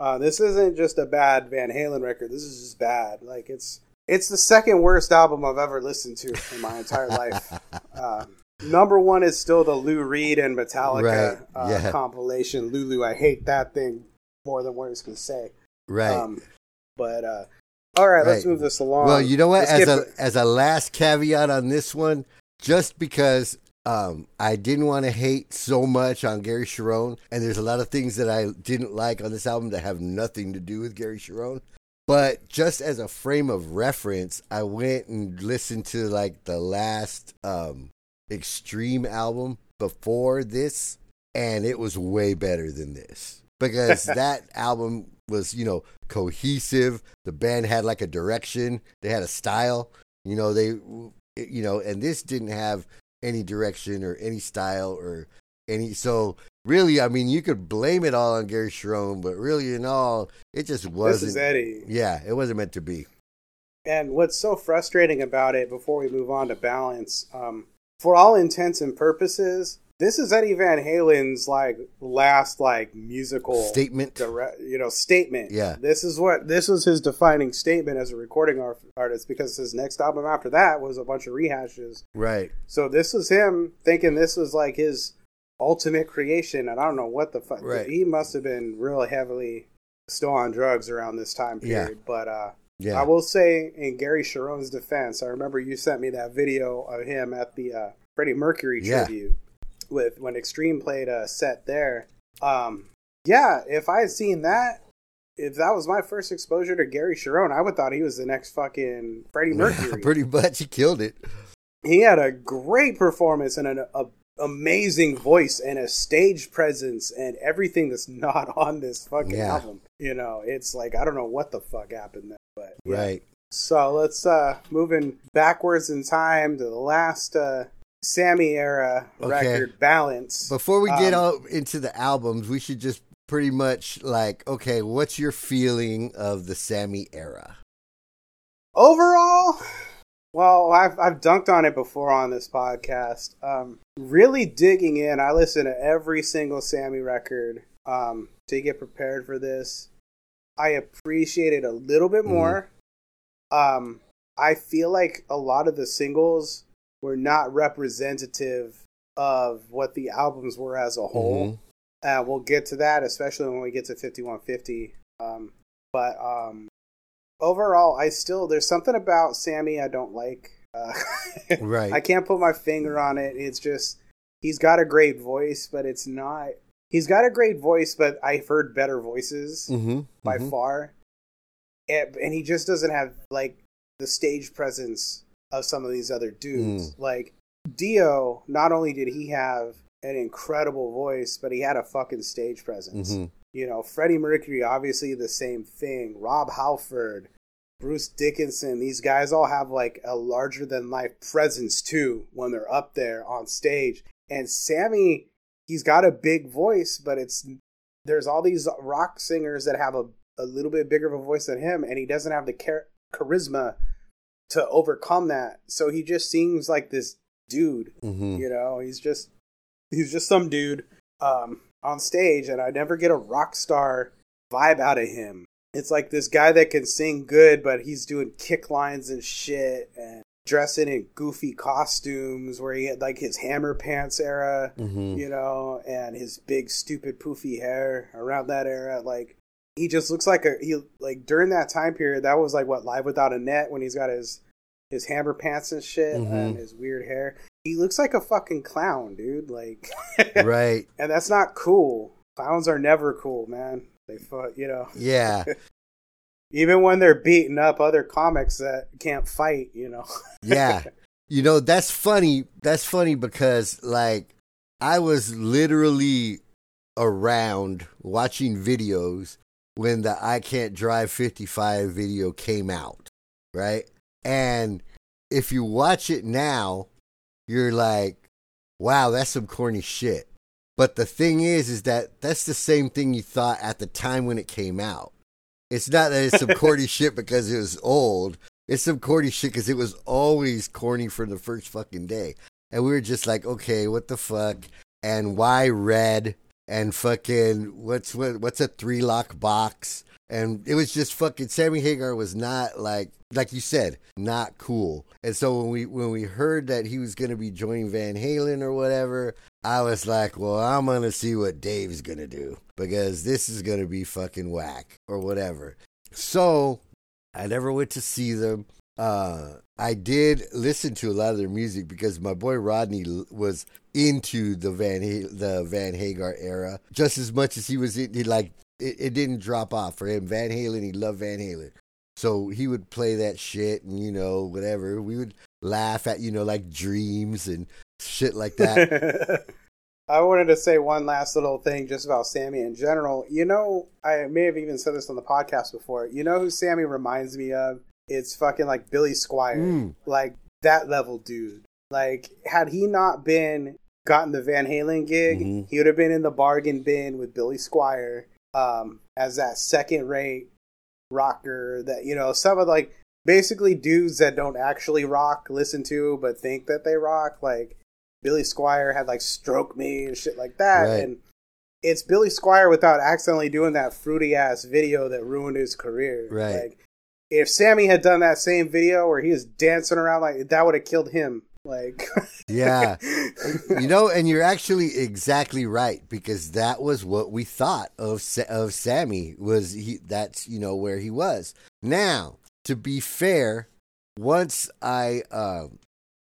Speaker 2: Uh, this isn't just a bad Van Halen record. This is just bad. Like it's it's the second worst album I've ever listened to in my entire life. Uh, number one is still the Lou Reed and Metallica
Speaker 1: Right,
Speaker 2: uh,
Speaker 1: yeah.
Speaker 2: compilation. Lulu, I hate that thing more than words can say.
Speaker 1: Right.
Speaker 2: Um, but uh, all right, let's move this along.
Speaker 1: well, you know what?
Speaker 2: Let's
Speaker 1: As a as a last caveat on this one, just because um, I didn't want to hate so much on Gary Cherone, and there's a lot of things that I didn't like on this album that have nothing to do with Gary Cherone. But just as a frame of reference, I went and listened to like the last um, Extreme album before this, and it was way better than this because that album was, you know, cohesive. The band had like a direction, they had a style, you know, they, you know, and this didn't have any direction or any style or any. So really, I mean, you could blame it all on Gary Cherone, but really, in all, it just wasn't.
Speaker 2: is Eddie.
Speaker 1: Yeah, it wasn't meant to be.
Speaker 2: And what's so frustrating about it, before we move on to balance, um, for all intents and purposes, this is Eddie Van Halen's like last like musical
Speaker 1: Statement.
Speaker 2: direct, you know, statement.
Speaker 1: Yeah.
Speaker 2: this is what this was his defining statement as a recording artist because his next album after that was a bunch of rehashes.
Speaker 1: Right.
Speaker 2: So this was him thinking this was like his ultimate creation, and I don't know what the fuck.
Speaker 1: Right.
Speaker 2: He must have been really heavily still on drugs around this time
Speaker 1: Yeah.
Speaker 2: period. But uh,
Speaker 1: Yeah.
Speaker 2: I will say, in Gary Cherone's defense, I remember you sent me that video of him at the uh, Freddie Mercury
Speaker 1: Yeah.
Speaker 2: tribute with when Extreme played a set there. Um, yeah, if I had seen that, if that was my first exposure to Gary Cherone, I would thought he was the next fucking Freddie Mercury.
Speaker 1: Pretty much, he killed it.
Speaker 2: he had a great performance and an a, amazing voice and a stage presence and everything that's not on this fucking
Speaker 1: Yeah.
Speaker 2: album. You know, it's like I don't know what the fuck happened there, but yeah.
Speaker 1: Right.
Speaker 2: So let's uh moving backwards in time to the last uh Sammy era
Speaker 1: Okay.
Speaker 2: record balance.
Speaker 1: Before we get
Speaker 2: Um,
Speaker 1: into the albums, we should just pretty much like, okay, what's your feeling of the Sammy era?
Speaker 2: Overall, well, I've I've dunked on it before on this podcast. Um, really digging in. I listen to every single Sammy record um, to get prepared for this. I appreciate it a little bit more. Um, I feel like a lot of the singles were not representative of what the albums were as a whole. Uh, we'll get to that, especially when we get to 5150. Um, but um, overall, I still there's something about Sammy I don't like. Uh,
Speaker 1: Right.
Speaker 2: I can't put my finger on it. It's just he's got a great voice, but it's not. He's got a great voice, but I've heard better voices
Speaker 1: Mm-hmm.
Speaker 2: by far. And, and he just doesn't have like the stage presence of some of these other dudes. Like Dio, not only did he have an incredible voice, but he had a fucking stage presence.
Speaker 1: hmm
Speaker 2: You know, Freddie Mercury, obviously the same thing. Rob Halford, Bruce Dickinson, these guys all have like a larger than life presence too when they're up there on stage. And Sammy, he's got a big voice, but it's there's all these rock singers that have a, a little bit bigger of a voice than him, and he doesn't have the char- charisma to overcome that. So he just seems like this dude
Speaker 1: hmm
Speaker 2: you know, he's just he's just some dude um, on stage, and I never get a rock star vibe out of him. it's like this guy that can sing good, but he's doing kick lines and shit and dressing in goofy costumes where he had like his hammer pants era,
Speaker 1: Mhm.
Speaker 2: you know, and his big stupid poofy hair around that era. Like he just looks like a he like during that time period. That was like what live without a net when he's got his his hammer pants and shit
Speaker 1: Mhm.
Speaker 2: and his weird hair. He looks like a fucking clown, dude. Like
Speaker 1: right.
Speaker 2: and that's not cool. Clowns are never cool, man. They fuck, you know,
Speaker 1: Yeah.
Speaker 2: even when they're beating up other comics that can't fight, you know.
Speaker 1: Yeah. You know, that's funny. That's funny because like I was literally around watching videos when the I Can't Drive 55 video came out, right? And if you watch it now, you're like, wow, that's some corny shit. But the thing is, is that that's the same thing you thought at the time when it came out. It's not that it's some corny shit because it was old. It's some corny shit because it was always corny from the first fucking day. And we were just like, okay, what the fuck? And why red? And fucking what's what? What's a three lock box? And it was just fucking Sammy Hagar was not like like you said, not cool. And so when we when we heard that he was gonna be joining Van Halen or whatever, I was like, well, I'm gonna see what Dave's gonna do because this is gonna be fucking whack or whatever. So I never went to see them. Uh, I did listen to a lot of their music because my boy Rodney was into the Van ha- the Van Hagar era just as much as he was in. He like it, it didn't drop off for him. Van Halen, he loved Van Halen, so he would play that shit and you know whatever. We would laugh at you know like dreams and shit like that.
Speaker 2: I wanted to say one last little thing just about Sammy in general. You know, I may have even said this on the podcast before. You know who Sammy reminds me of? It's fucking like Billy Squier.
Speaker 1: Mm.
Speaker 2: Like that level dude. Like, had he not been gotten the Van Halen gig,
Speaker 1: Mhm.
Speaker 2: he would have been in the bargain bin with Billy Squier um, as that second rate rocker that, you know, some of like basically dudes that don't actually rock listen to but think that they rock. Like, Billy Squier had like Stroke Me and shit like that.
Speaker 1: Right.
Speaker 2: And it's Billy Squier without accidentally doing that fruity ass video that ruined his career.
Speaker 1: Right.
Speaker 2: Like, if Sammy had done that same video where he was dancing around like that would have killed him. Like
Speaker 1: Yeah. you know, and you're actually exactly right because that was what we thought of of Sammy was he that's you know where he was. Now, to be fair, once I um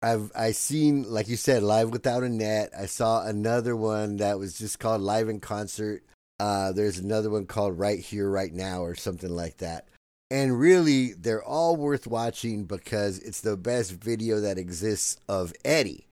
Speaker 1: I've I seen like you said live without a net. I saw another one that was just called live in concert. Uh there's another one called right here right now or something like that. And really, they're all worth watching because it's the best video that exists of Eddie.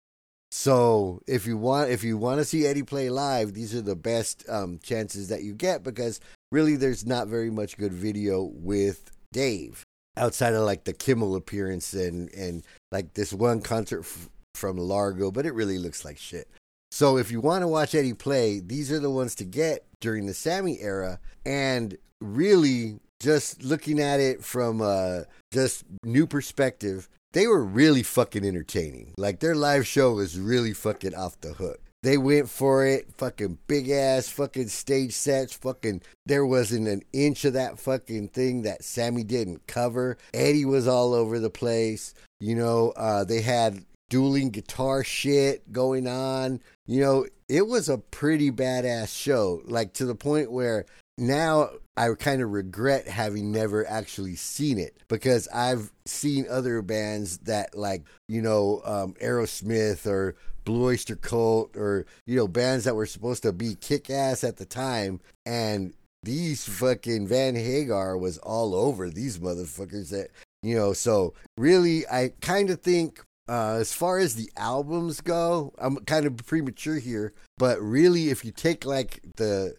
Speaker 1: So if you want, if you want to see Eddie play live, these are the best um, chances that you get because really, there's not very much good video with Dave outside of like the Kimmel appearance and and like this one concert f- from Largo, but it really looks like shit. So if you want to watch Eddie play, these are the ones to get during the Sammy era, and really just looking at it from uh just new perspective, they were really fucking entertaining. Like their live show was really fucking off the hook. They went for it, fucking big ass fucking stage sets, fucking there wasn't an inch of that fucking thing that Sammy didn't cover. Eddie was all over the place. You know, uh they had dueling guitar shit going on. You know, it was a pretty badass show, like to the point where now I kind of regret having never actually seen it because I've seen other bands that like, you know, um, Aerosmith or Blue Oyster Cult or, you know, bands that were supposed to be kick ass at the time. And these fucking Van Hagar was all over these motherfuckers that, you know, so really, I kind of think uh, as far as the albums go, I'm kind of premature here, but really, if you take like the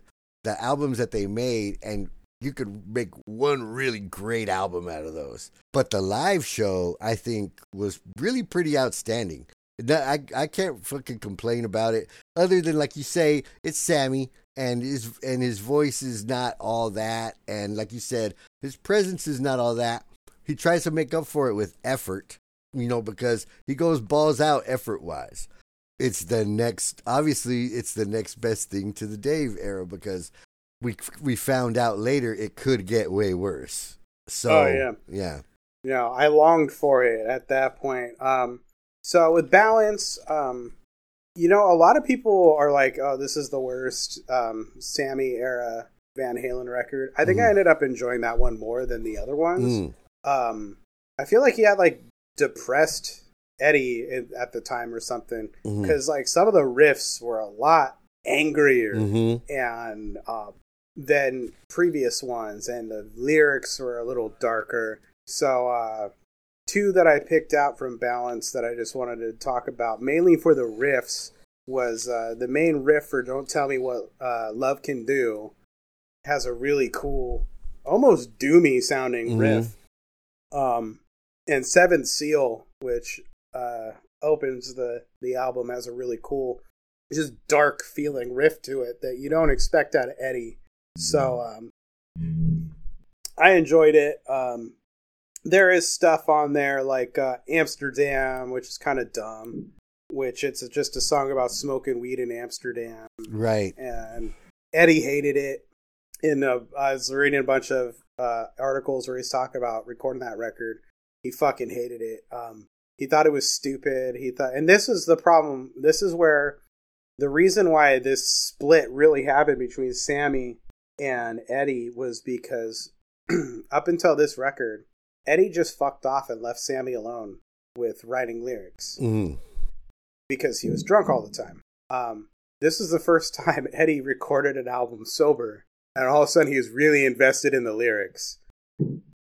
Speaker 1: the albums that they made and you could make one really great album out of those. But the live show, I think, was really pretty outstanding. I I can't fucking complain about it. Other than like you say, it's Sammy and his and his voice is not all that, and like you said, his presence is not all that. He tries to make up for it with effort, you know, because he goes balls out effort wise it's the next obviously it's the next best thing to the Dave era because we we found out later it could get way worse. So
Speaker 2: Oh, yeah.
Speaker 1: yeah,
Speaker 2: you know, I longed for it at that point. Um, so with balance, um, you know, a lot of people are like, "Oh, this is the worst um, Sammy era Van Halen record." I think I
Speaker 1: Mhm.
Speaker 2: ended up enjoying that one more than the other ones.
Speaker 1: Mm,
Speaker 2: Um, I feel like he had like depressed Eddie at the time or something because like some of the riffs were a lot angrier
Speaker 1: mhm.
Speaker 2: and uh, than previous ones, and the lyrics were a little darker. So, uh, two that I picked out from Balance that I just wanted to talk about, mainly for the riffs, was uh, the main riff for "Don't Tell Me What uh, Love Can Do." Has a really cool, almost doomy sounding
Speaker 1: Mhm.
Speaker 2: riff. Um, and Seventh Seal, which uh, opens the the album, has a really cool just dark feeling riff to it that you don't expect out of Eddie. So um, I enjoyed it. Um, there is stuff on there like uh, Amsterdam, which is kind of dumb. Which it's just a song about smoking weed in Amsterdam,
Speaker 1: right.
Speaker 2: and Eddie hated it. In uh, I was reading a bunch of uh, articles where he's talking about recording that record. He fucking hated it. Um, he thought it was stupid. He thought, and this is the problem. This is where the reason why this split really happened between Sammy and Eddie was because up until this record, Eddie just fucked off and left Sammy alone with writing lyrics
Speaker 1: Mhm.
Speaker 2: because he was drunk all the time. Um, this is the first time Eddie recorded an album sober, and all of a sudden he was really invested in the lyrics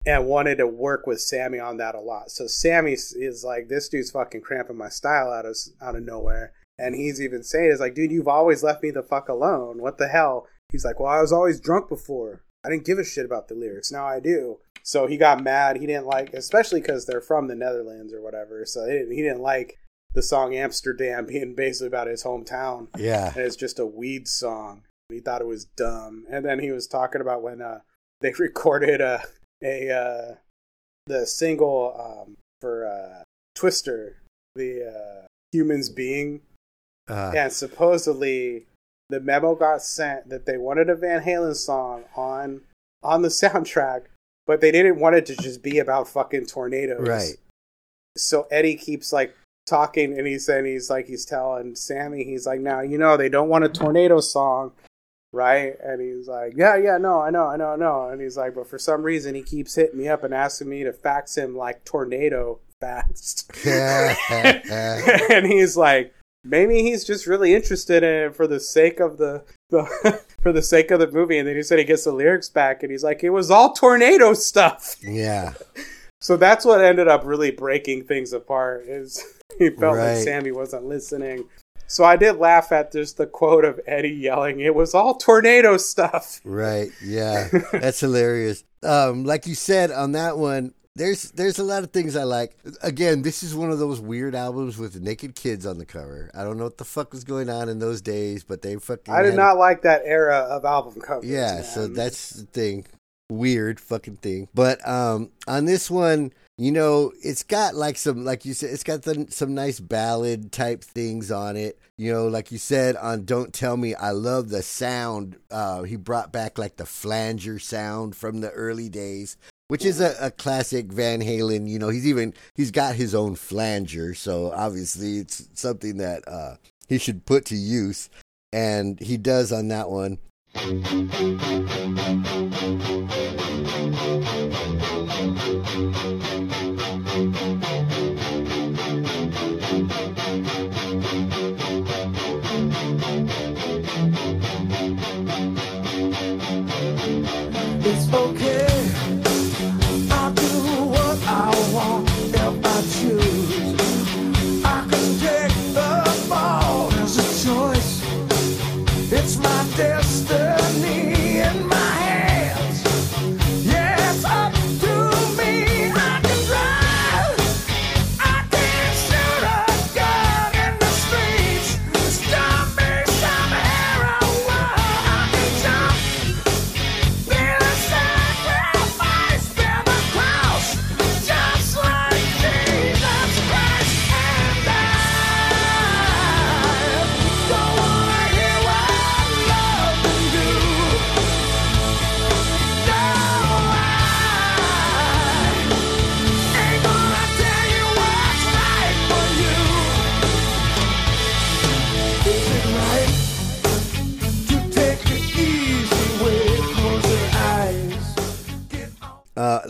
Speaker 2: and wanted to work with Sammy on that a lot. So Sammy is like, "This dude's fucking cramping my style out of out of nowhere," and he's even saying, "Is like, dude, you've always left me the fuck alone. What the hell?" He's like, "Well, I was always drunk before. I didn't give a shit about the lyrics. Now I do." So he got mad. He didn't like, especially because they're from the Netherlands or whatever. So he didn't, he didn't like the song Amsterdam being basically about his hometown
Speaker 1: Yeah.
Speaker 2: and it's just a weed song. He thought it was dumb, and then he was talking about when uh, they recorded a a uh, the single um, for uh, Twister, the uh, humans being,
Speaker 1: Uh,
Speaker 2: and supposedly the memo got sent that they wanted a Van Halen song on on the soundtrack, but they didn't want it to just be about fucking tornadoes,
Speaker 1: Right.
Speaker 2: so Eddie keeps like talking and he's saying he's like he's telling Sammy he's like now you know they don't want a tornado song right and he's like yeah yeah no I know I know I know and he's like but for some reason he keeps hitting me up and asking me to fax him like tornado fast and he's like maybe he's just really interested in it for the sake of the, the for the sake of the movie and then he said he gets the lyrics back and he's like it was all tornado stuff
Speaker 1: yeah.
Speaker 2: so that's what ended up really breaking things apart. Is he felt
Speaker 1: Right.
Speaker 2: like Sammy wasn't listening. So I did laugh at just the quote of Eddie yelling, "It was all tornado stuff."
Speaker 1: Right. Yeah. That's hilarious. Um, like you said on that one, there's there's a lot of things I like. Again, this is one of those weird albums with naked kids on the cover. I don't know what the fuck was going on in those days, but they fucking
Speaker 2: I did not like that era of album covers.
Speaker 1: Yeah,
Speaker 2: man.
Speaker 1: so that's the thing. Weird fucking thing. But um on this one, you know, it's got like some like you said, it's got the, some nice ballad type things on it. You know, like you said on Don't Tell Me, I love the sound. Uh he brought back like the flanger sound from the early days. Which is a, a classic Van Halen, you know, he's even he's got his own flanger, so obviously it's something that uh he should put to use. And he does on that one.
Speaker 5: Okay.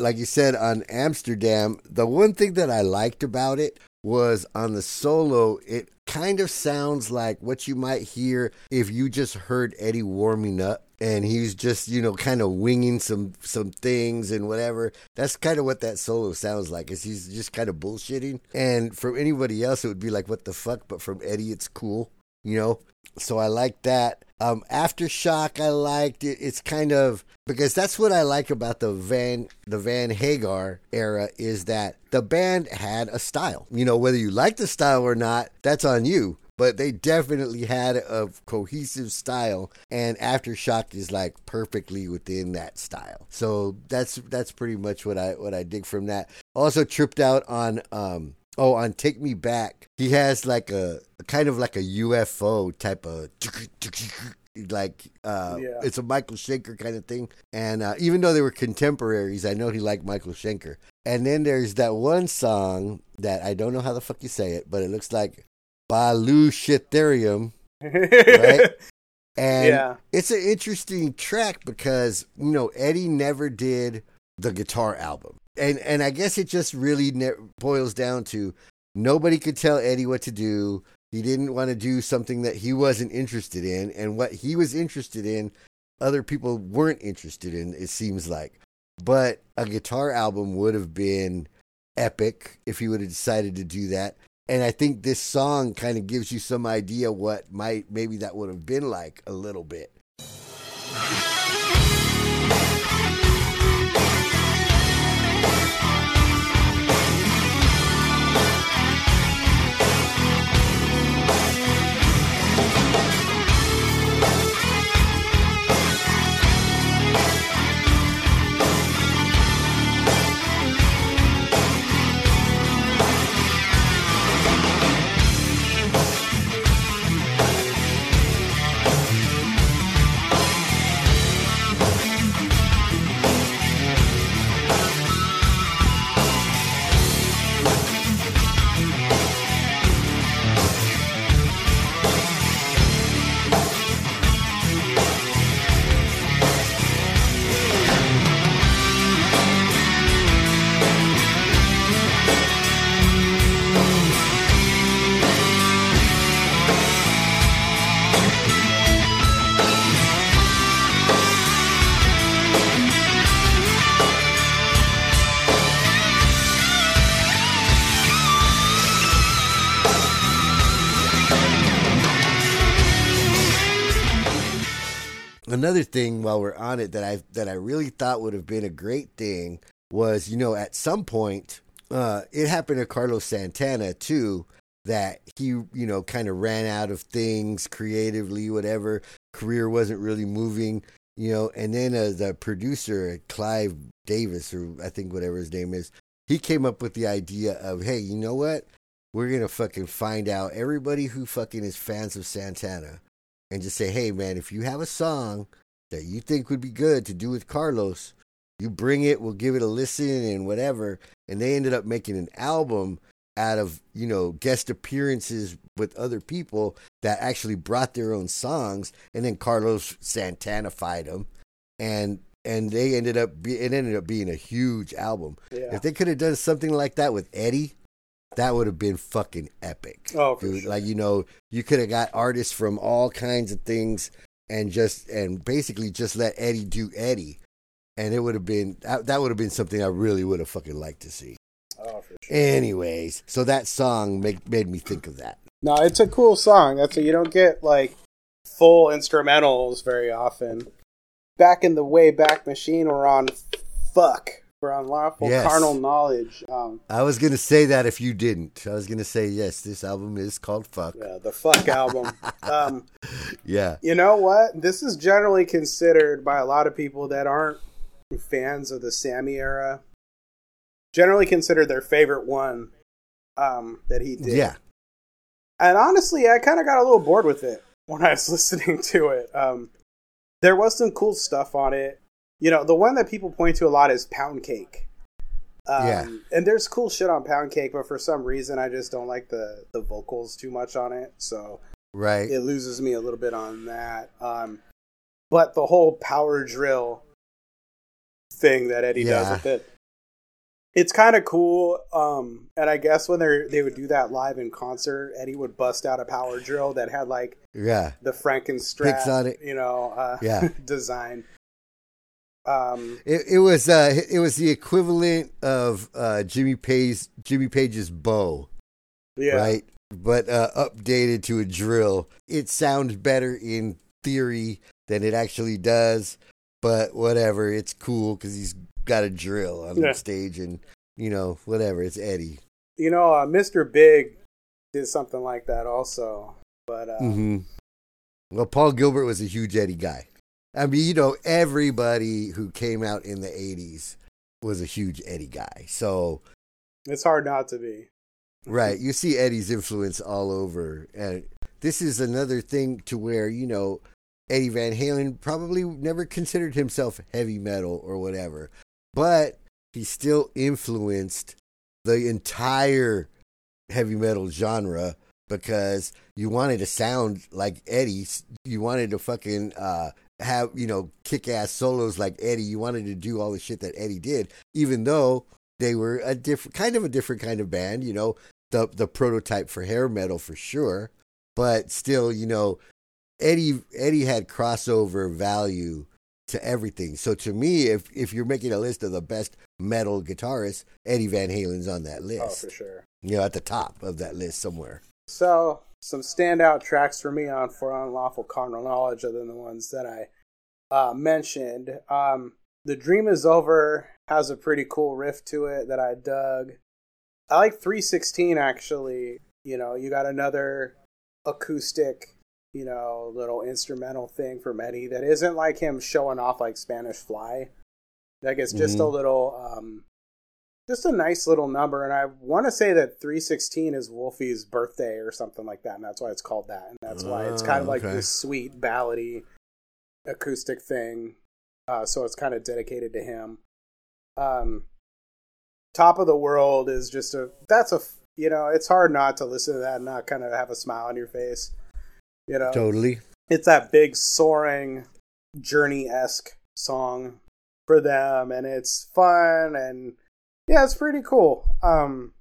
Speaker 5: Like
Speaker 1: you said on Amsterdam, the one thing that I liked about it was on the solo, it kind of sounds like what you might hear if you just heard Eddie warming up and he's just you know kind of winging some some things and whatever. That's kind of what that solo sounds like is he's just kind of bullshitting. And from anybody else it would be like what the fuck? But from eddie it's cool you know? So i like that um aftershock i liked. It it's kind of because that's what i like about the van the van hagar era is that the band had a style. You know whether you like the style or not that's on you. But they definitely had a cohesive style and aftershock is like perfectly within that style. So that's that's pretty much what i what i dig from that. Also tripped out on um oh on take me back he has like a kind of like a ufo type of like uh
Speaker 2: Yeah.
Speaker 1: it's a michael schenker kind of thing and uh, even though they were contemporaries i know he liked michael schenker and then there's that one song that i don't know how the fuck you say it but it looks like Balu Shitherium, right? And
Speaker 2: Yeah.
Speaker 1: it's an interesting track because you know Eddie never did the guitar album, and and I guess it just really ne- boils down to nobody could tell Eddie what to do. He didn't want to do something that he wasn't interested in, and what he was interested in, other people weren't interested in. It seems like, but a guitar album would have been epic if he would have decided to do that. And I think this song kind of gives you some idea what might maybe that would have been like a little bit. Another thing while we're on it that I that I really thought would have been a great thing was, you know, at some point, uh, it happened to Carlos Santana too, that he, you know, kind of ran out of things creatively, whatever. Career wasn't really moving, you know, and then uh, the producer, Clive Davis, or I think whatever his name is, he came up with the idea of, hey, you know what? We're gonna fucking find out everybody who fucking is fans of Santana and just say, hey man, if you have a song that you think would be good to do with Carlos, you bring it, we'll give it a listen and whatever. And they ended up making an album out of, you know, guest appearances with other people that actually brought their own songs and then Carlos Santanified them and and they ended up be, it ended up being a huge album.
Speaker 2: Yeah.
Speaker 1: If they could have done something like that with Eddie, that would have been fucking epic.
Speaker 2: Oh, for
Speaker 1: dude.
Speaker 2: sure.
Speaker 1: Like you know, you could have got artists from all kinds of things and just and basically just let Eddie do Eddie, and it would have been that, that would have been something I really would have fucking liked to see.
Speaker 2: Oh, for sure.
Speaker 1: Anyways, so that song make, made me think of that.
Speaker 2: No, it's a cool song. That's a, you don't get like full instrumentals very often. Back in the way back machine, we're on fuck. We're on lawful
Speaker 1: Yes.
Speaker 2: carnal knowledge. Um,
Speaker 1: I was gonna say that if you didn't, I was gonna say yes. This album is called Fuck.
Speaker 2: yeah, the fuck album. Um,
Speaker 1: Yeah,
Speaker 2: you know what? This is generally considered by a lot of people that aren't fans of the Sammy era. Generally considered their favorite one um, that he did.
Speaker 1: yeah,
Speaker 2: And honestly, I kind of got a little bored with it when I was listening to it. Um, there was some cool stuff on it. You know, the one that people point to a lot is Pound Cake. Um,
Speaker 1: Yeah.
Speaker 2: And there's cool shit on Pound Cake, but for some reason, I just don't like the, the vocals too much on it. So
Speaker 1: right.
Speaker 2: it loses me a little bit on that. Um, but the whole power drill thing that Eddie does with it, It's kind of cool. Um, and I guess when they they would do that live in concert, Eddie would bust out a power drill that had like
Speaker 1: Yeah.
Speaker 2: the Frankenstrat,
Speaker 1: Picks on it.
Speaker 2: you know, uh,
Speaker 1: Yeah.
Speaker 2: design. Um,
Speaker 1: It, it was uh it was the equivalent of uh Jimmy Page's Jimmy Page's bow,
Speaker 2: yeah,
Speaker 1: right? But uh updated to a drill. It sounds better in theory than it actually does, but whatever, it's cool cuz he's got a drill on
Speaker 2: Yeah.
Speaker 1: the stage and you know, whatever, it's Eddie.
Speaker 2: you know, uh, Mr. Big did something like that also, but uh,
Speaker 1: hmm Well, Paul Gilbert was a huge Eddie guy. I mean, you know, everybody who came out in the 80s was a huge Eddie guy. So,
Speaker 2: it's hard not to be.
Speaker 1: right, you see Eddie's influence all over. And this is another thing to where, you know, Eddie Van Halen probably never considered himself heavy metal or whatever, but he still influenced the entire heavy metal genre because you wanted to sound like Eddie. You wanted to fucking uh, have, you know, kick ass solos like Eddie. You wanted to do all the shit that Eddie did, even though they were a different kind of a different kind of band, you know, the the prototype for hair metal for sure. But still, you know, Eddie Eddie had crossover value to everything. So to me, if if you're making a list of the best metal guitarists, Eddie Van Halen's on that
Speaker 2: oh,
Speaker 1: list. Oh, list.
Speaker 2: for sure.
Speaker 1: You know, at the top of that list somewhere.
Speaker 2: So, some standout tracks for me on For Unlawful Carnal Knowledge, other than the ones that I uh, mentioned. Um, the Dream is Over has a pretty cool riff to it that I dug. I like 316 actually. You know, you got another acoustic, you know, little instrumental thing from Eddie that isn't like him showing off like Spanish Fly. Like it's just a
Speaker 1: Mhm.
Speaker 2: little, um, just a nice little number. And I want to say that 316 is Wolfie's birthday or something like that. And that's why it's called that. And that's why it's kind of
Speaker 1: Oh,
Speaker 2: like
Speaker 1: okay.
Speaker 2: this sweet ballady acoustic thing. Uh, so it's kind of dedicated to him. Um, Top of the World is just a, that's a, you know, it's hard not to listen to that and not kind of have a smile on your face. You know,
Speaker 1: Totally.
Speaker 2: it's that big soaring journey esque song for them and it's fun and yeah it's pretty cool um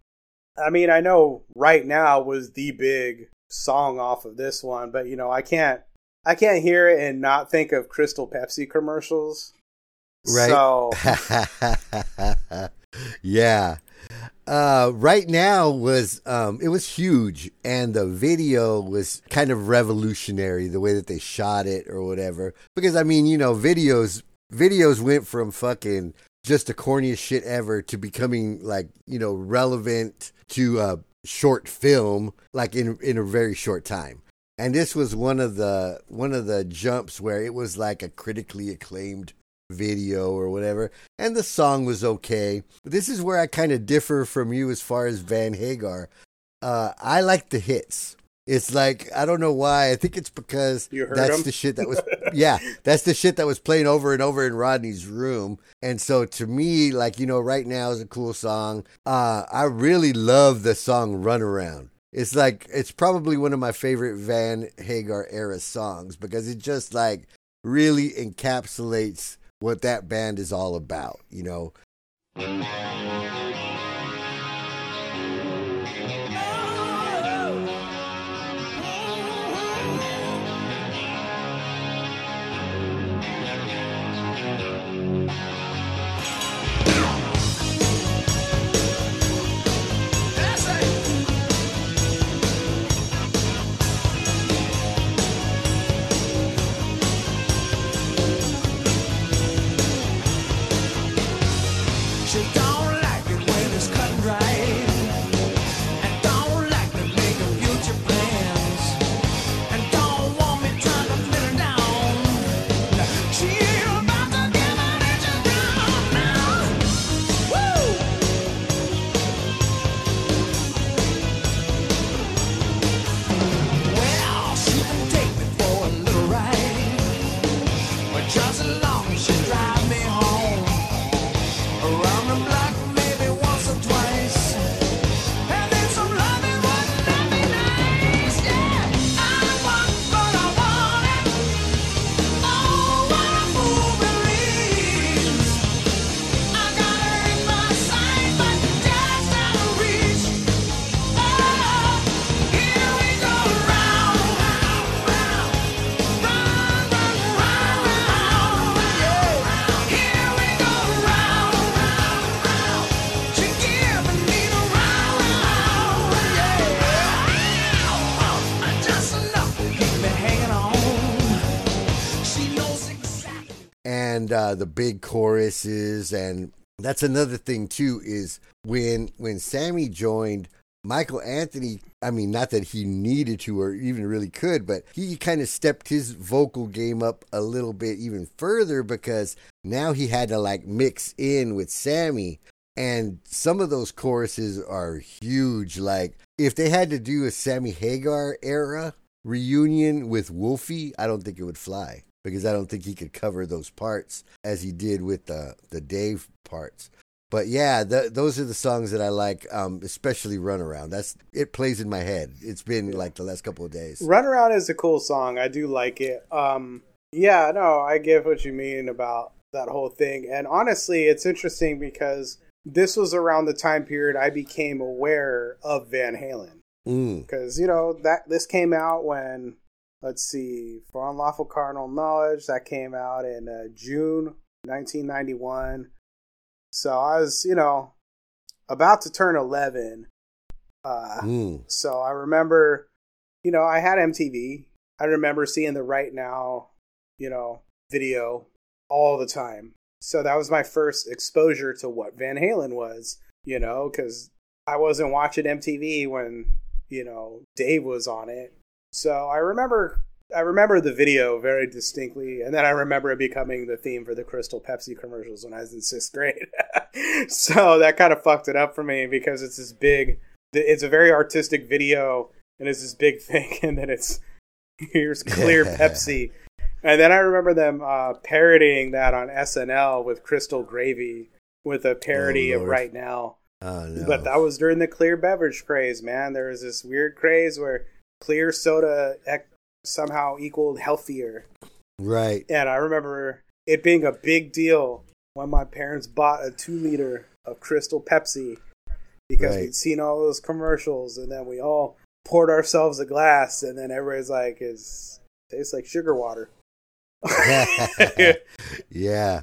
Speaker 2: i mean i know right now was the big song off of this one but you know i can't i can't hear it and not think of crystal pepsi commercials
Speaker 1: Right.
Speaker 2: so
Speaker 1: yeah. Uh, right now was um, it was huge, and the video was kind of revolutionary the way that they shot it or whatever. Because I mean, you know, videos videos went from fucking just the corniest shit ever to becoming like you know relevant to a short film like in in a very short time. And this was one of the one of the jumps where it was like a critically acclaimed video or whatever and the song was okay. But this is where i kind of differ from you as far as van hagar. Uh i like the hits it's like i don't know why i think it's because that's
Speaker 2: 'em?
Speaker 1: the shit that was yeah that's the shit that was playing over and over in rodney's room and so to me like you know right now is a cool song uh i really love the song run around it's like it's probably one of my favorite van hagar era songs because it just like really encapsulates what that band is all about, you know. Uh, the big choruses, and that's another thing too. Is when when Sammy joined, Michael Anthony. I mean, not that he needed to or even really could, but he kind of stepped his vocal game up a little bit even further because now he had to like mix in with Sammy. And some of those choruses are huge. Like, if they had to do a Sammy Hagar era reunion with Wolfie, I don't think it would fly because I don't think he could cover those parts as he did with the, the Dave parts. But yeah, th- those are the songs that I like, um, especially "Runaround." That's it plays in my head. It's been like the last couple of days.
Speaker 2: Runaround is a cool song. I do like it. Um, yeah, no, I get what you mean about that whole thing. And honestly, it's interesting because this was around the time period I became aware of Van Halen.
Speaker 1: Mm.
Speaker 2: Because you know that this came out when let's see, for unlawful carnal knowledge that came out in uh, June 1991. So I was, you know, about to turn 11. Uh,
Speaker 1: Mm.
Speaker 2: So I remember, you know, I had MTV. I remember seeing the Right Now, you know, video all the time. So that was my first exposure to what Van Halen was, you know, because I wasn't watching MTV when, you know, Dave was on it. So I remember I remember the video very distinctly, and then I remember it becoming the theme for the Crystal Pepsi commercials when I was in sixth grade. so that kind of fucked it up for me because it's this big, it's a very artistic video, and it's this big thing, and then it's here's clear Pepsi, and then I remember them uh, parodying that on SNL with Crystal Gravy with a parody
Speaker 1: Oh,
Speaker 2: of Right Now.
Speaker 1: Oh no.
Speaker 2: But that was during the clear beverage craze, man. There was this weird craze where clear soda ec- somehow equaled healthier.
Speaker 1: right.
Speaker 2: And I remember it being a big deal when my parents bought a two liter of Crystal Pepsi because
Speaker 1: Right.
Speaker 2: we'd seen all those commercials and then we all poured ourselves a glass and then everybody's like, "It's tastes like sugar water."
Speaker 1: yeah,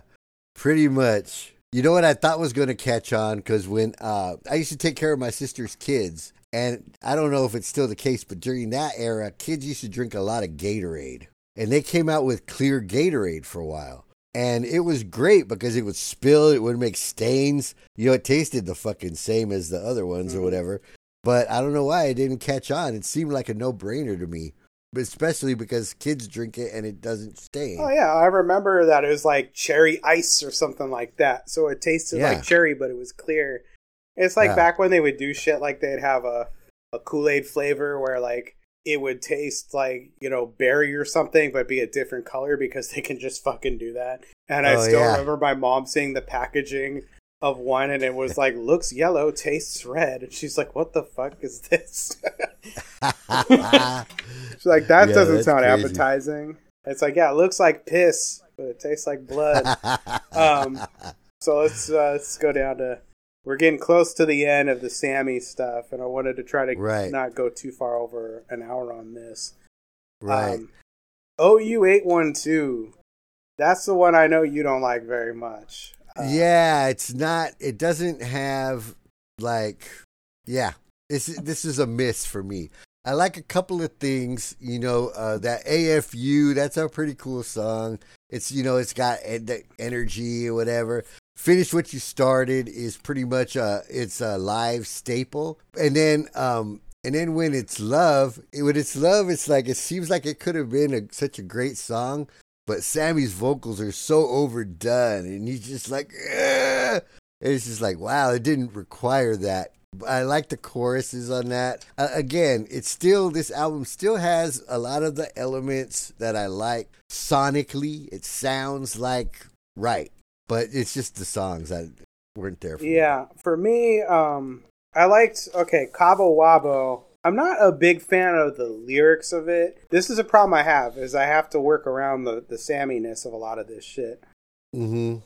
Speaker 1: pretty much. You know what I thought was going to catch on because when uh, I used to take care of my sister's kids, and I don't know if it's still the case, but during that era, kids used to drink a lot of Gatorade, and they came out with clear Gatorade for a while. And it was great because it would spill, it would make stains. You know, it tasted the fucking same as the other ones or
Speaker 2: Mhm.
Speaker 1: whatever. But I don't know why it didn't catch on. It seemed like a no brainer to me, but especially because kids drink it and it doesn't stain.
Speaker 2: Oh yeah, I remember that it was like cherry ice or something like that. So it tasted
Speaker 1: Yeah.
Speaker 2: like cherry, but it was clear. It's like
Speaker 1: Yeah.
Speaker 2: back when they would do shit like they'd have a a Kool Aid flavor where like it would taste like you know berry or something, but be a different color because they can just fucking do that. And I
Speaker 1: Oh,
Speaker 2: still
Speaker 1: yeah.
Speaker 2: remember my mom seeing the packaging of one, and it was like looks yellow, tastes red, and she's like, "What the fuck is this?" She's like, "That
Speaker 1: Yeah,
Speaker 2: doesn't sound
Speaker 1: crazy.
Speaker 2: appetizing." It's like, yeah, it looks like piss, but it tastes like blood. Um, so let's uh, let's go down to. We're getting close to the end of the Sammy stuff, and I wanted to try to
Speaker 1: Right.
Speaker 2: not go too far over an hour on this.
Speaker 1: right.
Speaker 2: Um, OU eight one two. That's the one I know you don't like very much. Uh,
Speaker 1: yeah, it's not. It doesn't have like. Yeah, this this is a miss for me. I like a couple of things. You know, uh, that AFU. That's a pretty cool song. It's you know, it's got the energy or whatever. Finish what you started is pretty much a it's a live staple. And then um and then when it's love, when it's love, it's like it seems like it could have been a, such a great song, but Sammy's vocals are so overdone, and he's just like, it's just like, wow, it didn't require that. I like the choruses on that. Uh, again, it's still this album still has a lot of the elements that I like sonically. It sounds like right, but it's just the songs that weren't there. For me.
Speaker 2: Yeah, for me, um, I liked okay, Cabo Wabo. I'm not a big fan of the lyrics of it. This is a problem I have is I have to work around the the Samminess of a lot of this shit.
Speaker 1: Mm-hmm.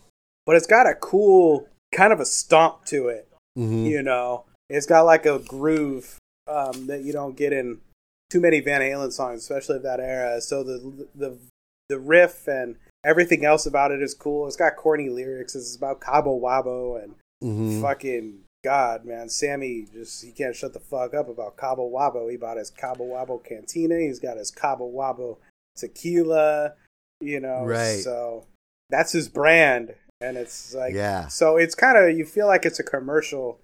Speaker 2: But it's got a cool kind of a stomp to it.
Speaker 1: Mm-hmm.
Speaker 2: You know, it's got like a groove um, that you don't get in too many Van Halen songs, especially of that era. So the the the riff and everything else about it is cool. It's got corny lyrics. It's about Cabo Wabo and
Speaker 1: Mm-hmm.
Speaker 2: fucking God, man. Sammy just he can't shut the fuck up about Cabo Wabo. He bought his Cabo Wabo Cantina. He's got his Cabo Wabo tequila. You know,
Speaker 1: Right.
Speaker 2: So that's his brand, and it's like
Speaker 1: Yeah.
Speaker 2: So it's kind of you feel like it's a commercial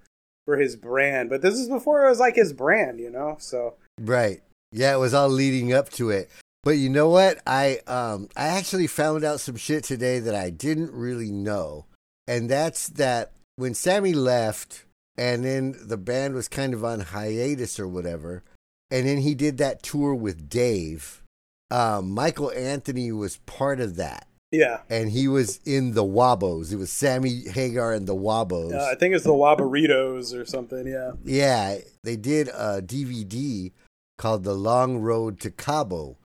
Speaker 2: for his brand, but this is before it was like his brand, you know. So
Speaker 1: Right. Yeah, it was all leading up to it. But you know what? I um I actually found out some shit today that I didn't really know. And that's that when Sammy left and then the band was kind of on hiatus or whatever, and then he did that tour with Dave, um, Michael Anthony was part of that.
Speaker 2: yeah,
Speaker 1: And he was in the Wabos. It was Sammy Hagar and the Wabos.
Speaker 2: uh, I think it's the Waboritas or something. Yeah,
Speaker 1: Yeah, they did a DVD called "The Long Road to Cabo,"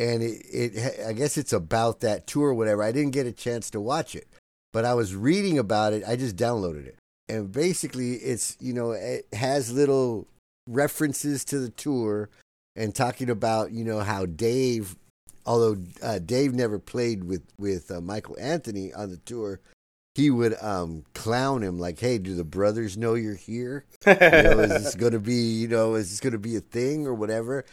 Speaker 1: and it, it I guess it's about that tour or whatever. I didn't get a chance to watch it, but I was reading about it. I just downloaded it, and basically, it's you know it has little references to the tour and talking about you know how Dave, although uh, Dave never played with with uh, Michael Anthony on the tour. He would um, clown him like, "Hey, do the brothers know you're here?" you know, is this going to be, you know, is this going to be a thing or whatever?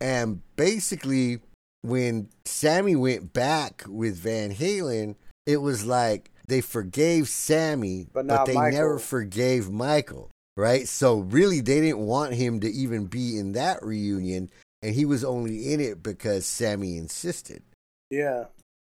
Speaker 1: And basically, when Sammy went back with Van Halen, it was like they forgave Sammy,
Speaker 2: But
Speaker 1: but, they
Speaker 2: Michael.
Speaker 1: never forgave Michael, right? So really, they didn't want him to even be in that reunion, and he was only in it because Sammy insisted
Speaker 2: yeah,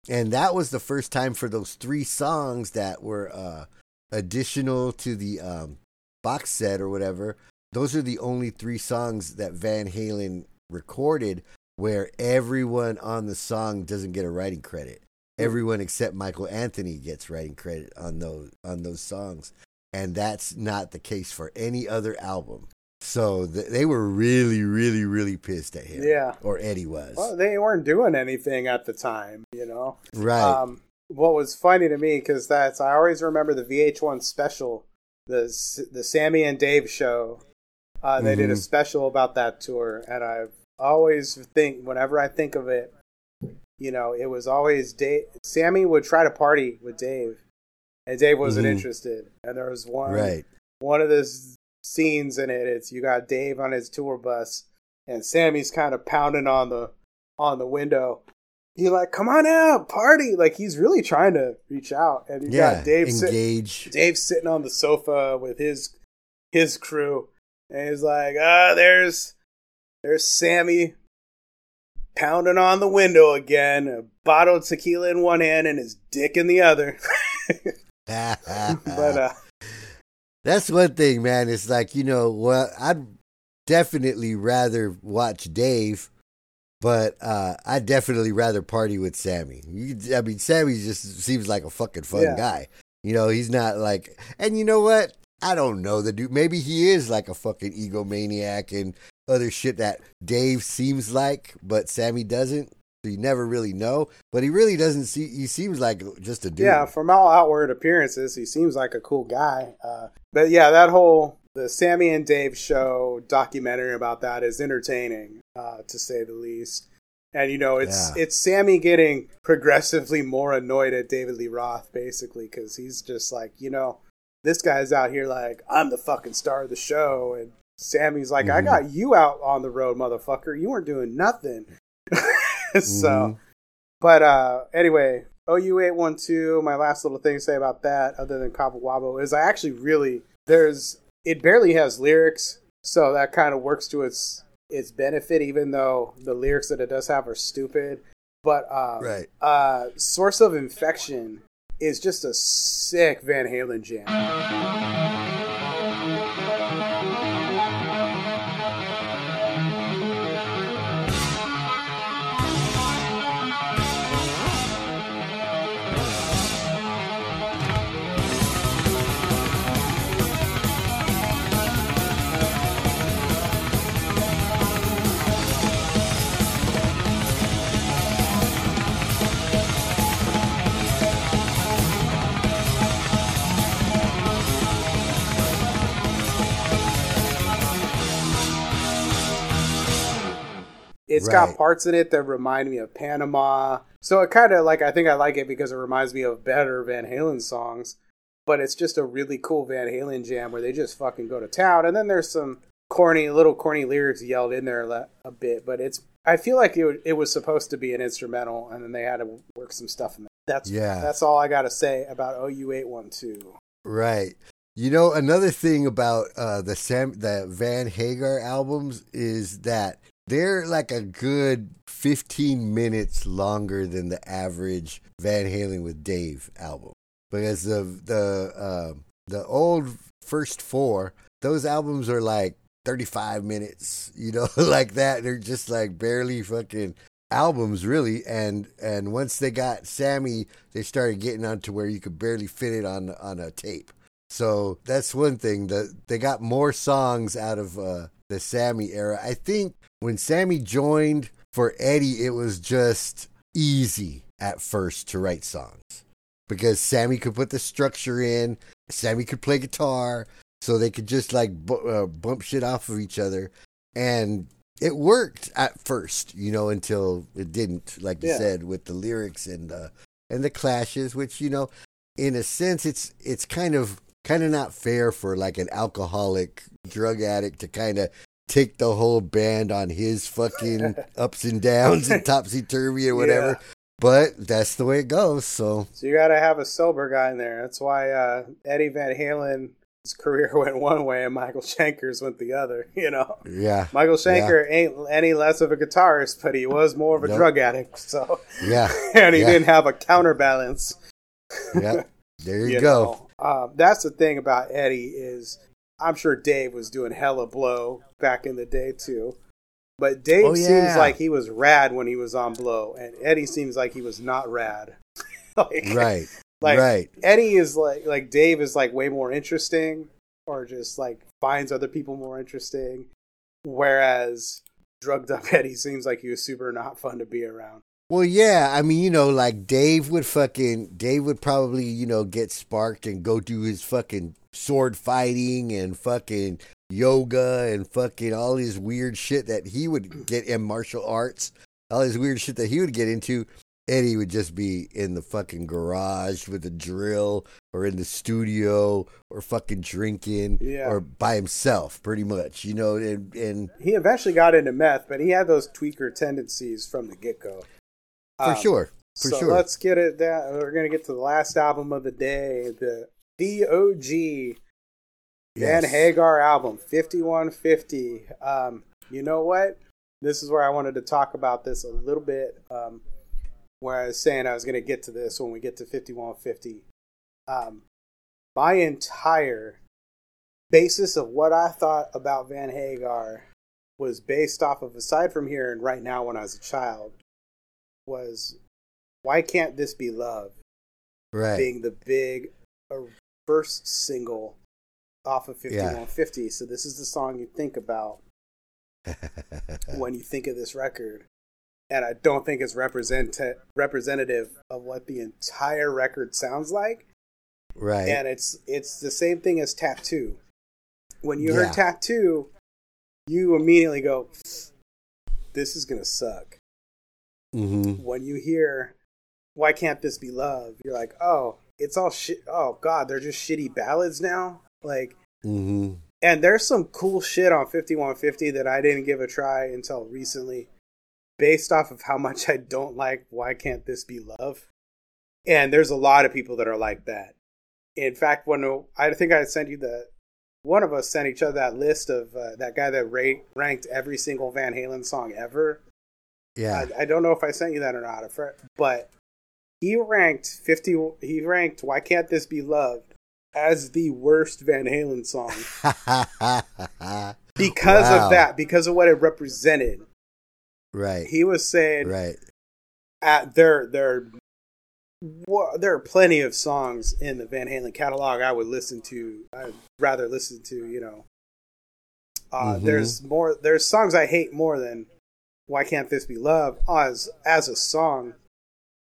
Speaker 1: and that was the first time for those three songs that were uh additional to the um box set or whatever those are the only three songs that van halen recorded where everyone on the song doesn't get a writing credit everyone except michael anthony gets writing credit on those on those songs and that's not the case for any other album so th- they were really really really pissed at him
Speaker 2: Yeah.
Speaker 1: or eddie was
Speaker 2: well, they weren't doing anything at the time, you know.
Speaker 1: right
Speaker 2: Um, what was funny to me because that's I always remember the VH1 special, the the Sammy and Dave show. Uh, they did a
Speaker 1: Mhm.
Speaker 2: special about that tour, and I always think whenever I think of it, you know, it was always Dave. Sammy would try to party with Dave, and Dave wasn't
Speaker 1: Mhm.
Speaker 2: interested. And there was one
Speaker 1: right
Speaker 2: one of the s- scenes in it. It's you got Dave on his tour bus, and Sammy's kind of pounding on the on the window. He like, come on out, party! Like he's really trying to reach out, and you
Speaker 1: yeah
Speaker 2: got Dave sit- Dave sitting on the sofa with his his crew, and he's like, ah, there's there's Sammy pounding on the window again, a bottle of tequila in one hand and his dick in the other. but uh,
Speaker 1: That's one thing, man. It's like, you know, well, I'd definitely rather watch Dave, but uh, I'd definitely rather party with Sammy. You, I mean, Sammy just seems like a fucking fun
Speaker 2: Yeah.
Speaker 1: guy. You know, he's not like, and you know what? I don't know the dude. Maybe he is like a fucking egomaniac and other shit that Dave seems like, but Sammy doesn't. So you never really know. But he really doesn't see. He seems like just a dude.
Speaker 2: Yeah, from all outward appearances, he seems like a cool guy. Uh, but yeah, that whole the Sammy and Dave show documentary about that is entertaining, uh, to say the least. And you know, it's
Speaker 1: Yeah.
Speaker 2: it's Sammy getting progressively more annoyed at David Lee Roth, basically, because he's just like, you know, this guy's out here like I'm the fucking star of the show, and Sammy's like, I
Speaker 1: Mhm.
Speaker 2: got you out on the road, motherfucker. You weren't doing nothing. so.
Speaker 1: Mhm.
Speaker 2: But uh, anyway, OU812, my last little thing to say about that, other than Cabo Wabo, is I actually really, there's, it barely has lyrics, so that kind of works to its its benefit, even though the lyrics that it does have are stupid. But um,
Speaker 1: Right.
Speaker 2: uh, Source of Infection is just a sick Van Halen jam. It's got parts in it that remind me of Panama. So it kind of like I think I like it because it reminds me of better Van Halen songs. But it's just a really cool Van Halen jam where they just fucking go to town. And then there's some corny, little corny lyrics yelled in there a bit. But it's I feel like it, it was supposed to be an instrumental, and then they had to work some stuff in there. That's
Speaker 1: Yeah.
Speaker 2: That's all I got to say about OU eight one two.
Speaker 1: Right. You know, another thing about uh, the Sam the Van Hagar albums is that they're like a good fifteen minutes longer than the average Van Halen with Dave album. Because the the uh, the old first four those albums are like thirty five minutes, you know, like that. They're just like barely fucking albums really. And and once they got Sammy they started getting onto where you could barely fit it on on a tape so that's one thing. that they got more songs out of uh, the Sammy era. I think when Sammy joined for Eddie, it was just easy at first to write songs because Sammy could put the structure in. Sammy could play guitar, so they could just like bu- uh, bump shit off of each other, and it worked at first, you know, until it didn't. Like you
Speaker 2: Yeah.
Speaker 1: said, with the lyrics and uh, and the clashes, which you know, in a sense, it's it's kind of kind of not fair for like an alcoholic drug addict to kind of take the whole band on his fucking ups and downs and topsy turvy or whatever.
Speaker 2: Yeah.
Speaker 1: But that's the way it goes. So
Speaker 2: So you got to have a sober guy in there. That's why uh, Eddie Van Halen. His career went one way and Michael Schenker's went the other. You know,
Speaker 1: yeah,
Speaker 2: Michael Schenker ain't any less of a guitarist, but he was more of a
Speaker 1: Nope.
Speaker 2: drug addict. So,
Speaker 1: yeah,
Speaker 2: and he
Speaker 1: Yeah.
Speaker 2: didn't have a counterbalance.
Speaker 1: yeah. There you,
Speaker 2: you
Speaker 1: go.
Speaker 2: know. Um, that's the thing about Eddie is I'm sure Dave was doing hella blow back in the day too. But Dave
Speaker 1: Oh,
Speaker 2: seems like he was rad when he was on blow, and Eddie seems like he was not rad. like,
Speaker 1: Right,
Speaker 2: like
Speaker 1: right.
Speaker 2: Eddie is like like Dave is like way more interesting, or just like finds other people more interesting, whereas drugged up Eddie seems like he was super not fun to be around.
Speaker 1: Well, yeah. I mean, you know, like Dave would fucking Dave would probably you know get sparked and go do his fucking sword fighting and fucking yoga and fucking all his weird shit that he would get in martial arts, all his weird shit that he would get into. Eddie would just be in the fucking garage with a drill or in the studio or fucking drinking
Speaker 2: Yeah.
Speaker 1: or by himself, pretty much, you know, and, and
Speaker 2: He eventually got into meth, but he had those tweaker tendencies from the get go.
Speaker 1: For sure, for
Speaker 2: so
Speaker 1: sure.
Speaker 2: let's get it down. We're gonna get to the last album of the day, the DOG Van
Speaker 1: Yes.
Speaker 2: Hagar album, fifty one fifty. Um, you know what? This is where I wanted to talk about this a little bit. Um, where I was saying I was gonna get to this when we get to fifty one fifty. Um, my entire basis of what I thought about Van Hagar was based off of aside from here and right now when I was a child was why can't this be love
Speaker 1: Right.
Speaker 2: being the big uh, first single off of
Speaker 1: Yeah.
Speaker 2: 5150 so this is the song you think about when you think of this record and I don't think it's represent representative of what the entire record sounds like
Speaker 1: right.
Speaker 2: and it's it's the same thing as tattoo when you
Speaker 1: Yeah.
Speaker 2: heard tattoo you immediately go this is gonna suck
Speaker 1: mm-hmm.
Speaker 2: when you hear why can't this be love? you're like oh it's all shit oh god they're just shitty ballads now? Like
Speaker 1: Mm-hmm.
Speaker 2: and there's some cool shit on 5150 that i didn't give a try until recently based off of how much i don't like why can't this be love? And there's a lot of people that are like that. In fact when i think i sent you the one of us sent each other that list of uh, that guy that ra- ranked every single van halen song ever
Speaker 1: Yeah.
Speaker 2: I, I don't know if I sent you that or not, but he ranked fifty. He ranked "Why Can't This Be Loved" as the worst Van Halen song because
Speaker 1: Wow.
Speaker 2: of that, because of what it represented.
Speaker 1: right.
Speaker 2: He was saying
Speaker 1: right.
Speaker 2: at there there there are plenty of songs in the Van Halen catalog I would listen to. I'd rather listen to, you know. Uh,
Speaker 1: Mhm.
Speaker 2: There's more. There's songs I hate more than "Why Can't This Be Love" as as a song,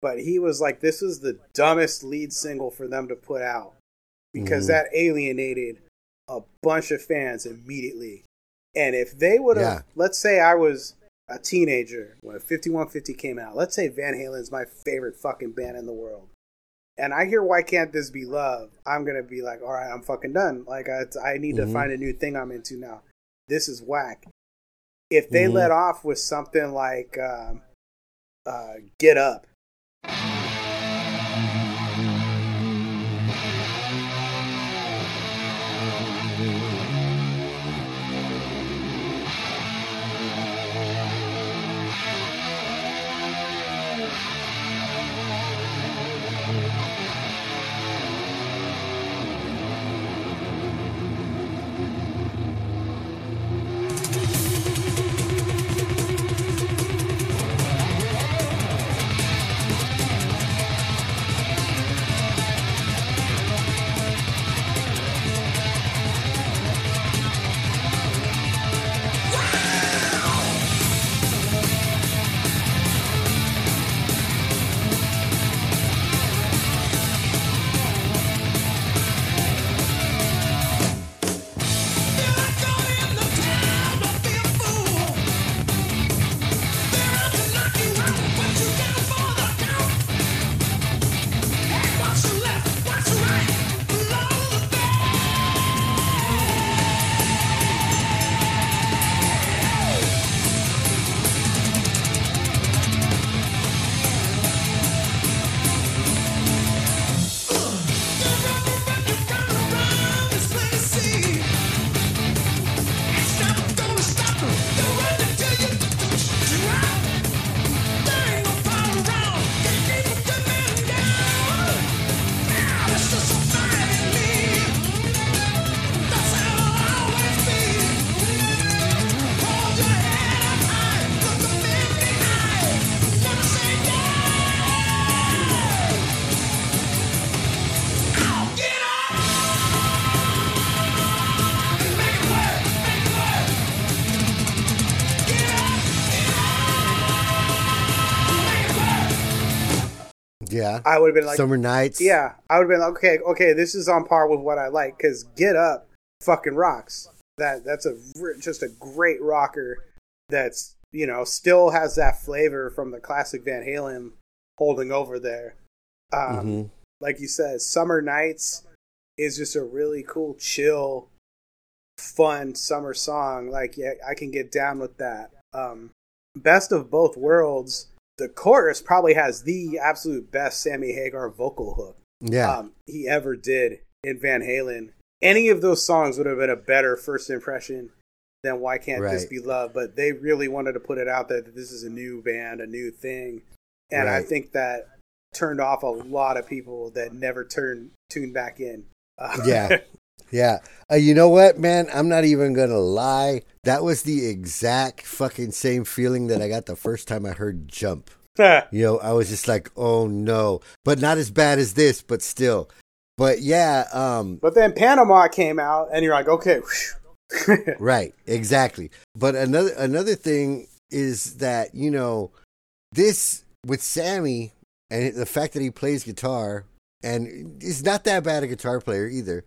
Speaker 2: but he was like, "This is the dumbest lead single for them to put out because
Speaker 1: Mhm.
Speaker 2: that alienated a bunch of fans immediately." And if they would have,
Speaker 1: Yeah.
Speaker 2: let's say I was a teenager when 5150 came out. Let's say Van Halen's my favorite fucking band in the world. And I hear Why Can't This Be Love? I'm to be like, all right, I'm fucking done. Like, I, I need
Speaker 1: Mhm.
Speaker 2: to find a new thing I'm into now. This is whack. If they
Speaker 1: Mhm.
Speaker 2: let off with something like um, uh, Get Up,
Speaker 1: Yeah.
Speaker 2: I would have been like,
Speaker 1: Summer nights.
Speaker 2: yeah, I would have been like, okay, okay, this is on par with what I like because Get Up fucking rocks. That that's a just a great rocker. That's you know still has that flavor from the classic Van Halen holding over there. Um,
Speaker 1: Mhm.
Speaker 2: Like you said, Summer Nights is just a really cool, chill, fun summer song. Like yeah, I can get down with that. Um, Best of both worlds. The chorus probably has the absolute best Sammy Hagar vocal hook
Speaker 1: Yeah.
Speaker 2: um, he ever did in Van Halen. Any of those songs would have been a better first impression than Why Can't This Be Love, but they really wanted to put it out there that this is a new band, a new thing. And I think that turned off a lot of people that never turned tuned back in. Uh,
Speaker 1: Yeah. Yeah. Uh, you know what, man? I'm not even going to lie. That was the exact fucking same feeling that I got the first time I heard Jump. You know, I was just like, oh no. But not as bad as this, but still. But yeah, um,
Speaker 2: but then Panama came out, and you're like, okay.
Speaker 1: right, exactly. But another another thing is that, you know, this with Sammy and the fact that he plays guitar and he's not that bad a guitar player either.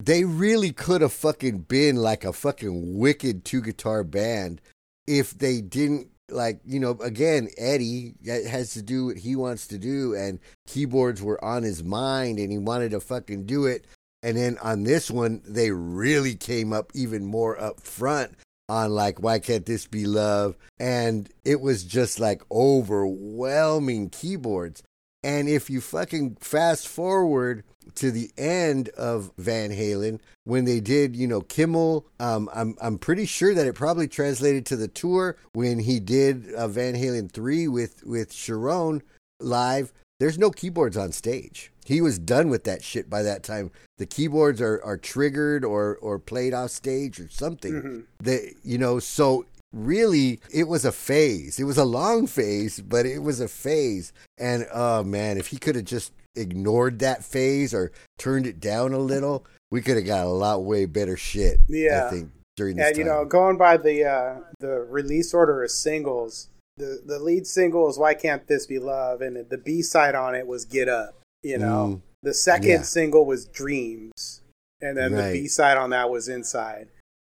Speaker 1: They really could have fucking been like a fucking wicked two guitar band if they didn't like, you know, again, Eddie has to do what he wants to do and keyboards were on his mind and he wanted to fucking do it. And then on this one, they really came up even more up front on like why can't this be love and it was just like overwhelming keyboards and if you fucking fast forward to the end of Van Halen when they did, you know, Kimmel, um, I'm I'm pretty sure that it probably translated to the tour when he did uh, Van Halen three with with Cherone live. There's no keyboards on stage. He was done with that shit by that time. The keyboards are, are triggered or or played off stage or something.
Speaker 2: Mhm.
Speaker 1: That you know, so really it was a phase. It was a long phase, but it was a phase. And oh man, if he could have just ignored that phase or turned it down a little, we could have got a lot way better shit.
Speaker 2: Yeah.
Speaker 1: I think during this
Speaker 2: and you know, going by the uh, the release order of singles, the the lead single is "Why Can't This Be Love," and the B side on it was "Get Up." You know,
Speaker 1: Mm,
Speaker 2: the second
Speaker 1: yeah.
Speaker 2: single was "Dreams," and then
Speaker 1: Right.
Speaker 2: the B side on that was "Inside."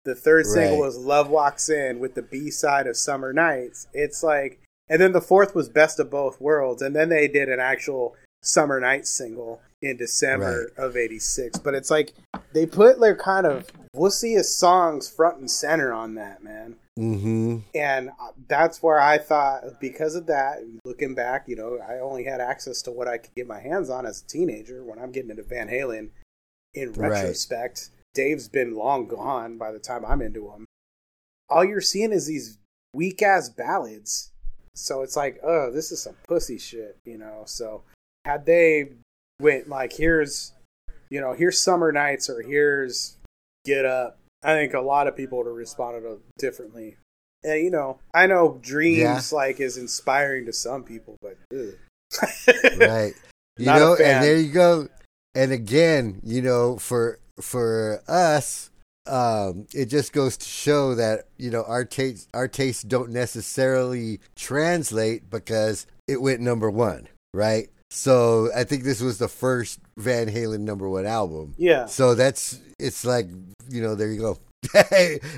Speaker 2: The third single
Speaker 1: Right.
Speaker 2: was "Love Walks In" with the B side of "Summer Nights." It's like, and then the fourth was "Best of Both Worlds," and then they did an actual "Summer Night single in December of '86. But it's like they put their kind of wussiest songs front and center on that, man.
Speaker 1: Mm-hmm.
Speaker 2: And uh, that's where I thought, because of that, looking back, you know, I only had access to what I could get my hands on as a teenager when I'm getting into Van Halen. In
Speaker 1: Right.
Speaker 2: retrospect, Dave's been long gone by the time I'm into him. All you're seeing is these weak ass ballads. So it's like, oh, this is some pussy shit, you know. So had they went like, here's, you know, here's Summer Nights or here's Get Up, I think a lot of people would have responded differently. And you know, I know Dreams
Speaker 1: Yeah.
Speaker 2: like is inspiring to some people, but
Speaker 1: right. You
Speaker 2: Not
Speaker 1: know and there you go. And again you know for for us um it just goes to show that you know our taste our tastes don't necessarily translate because it went number one right so i think this was the first van halen number one album.
Speaker 2: Yeah,
Speaker 1: so that's it's like you know there you go.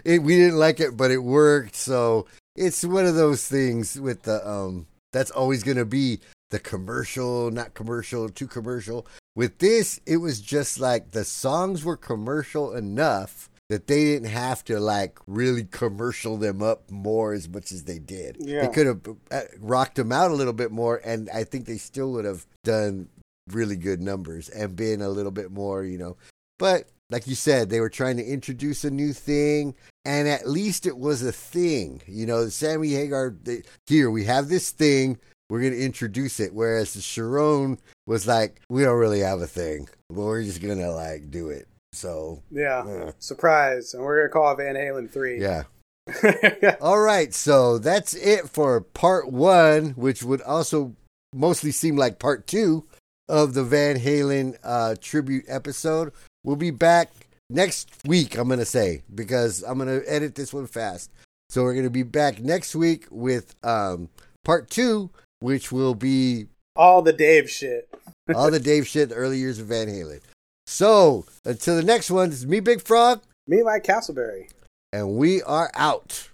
Speaker 1: It, we didn't like it but it worked. So it's one of those things with the um that's always going to be the commercial not commercial too commercial. With this it was just like the songs were commercial enough that they didn't have to like really commercial them up more as much as they did
Speaker 2: Yeah.
Speaker 1: they could have uh, rocked them out a little bit more and i think they still would have done really good numbers and been a little bit more you know but like you said, they were trying to introduce a new thing, and at least it was a thing. You know, Sammy Hagar, they, here we have this thing, we're going to introduce it. Whereas the Cherone was like, we don't really have a thing, but we're just going to like do it. So,
Speaker 2: yeah,
Speaker 1: uh,
Speaker 2: surprise, and we're gonna call it Van Halen three.
Speaker 1: yeah.
Speaker 2: Yeah,
Speaker 1: All right, so that's it for part one, which would also mostly seem like part two of the Van Halen uh, tribute episode. We'll be back next week, I'm going to say, because I'm going to edit this one fast. So we're going to be back next week with um, part two, which will be
Speaker 2: All the Dave shit.
Speaker 1: All the Dave shit, the early years of Van Halen. So until the next one, this is me, Big Frog,
Speaker 2: Me, Mike Castleberry.
Speaker 1: and we are out.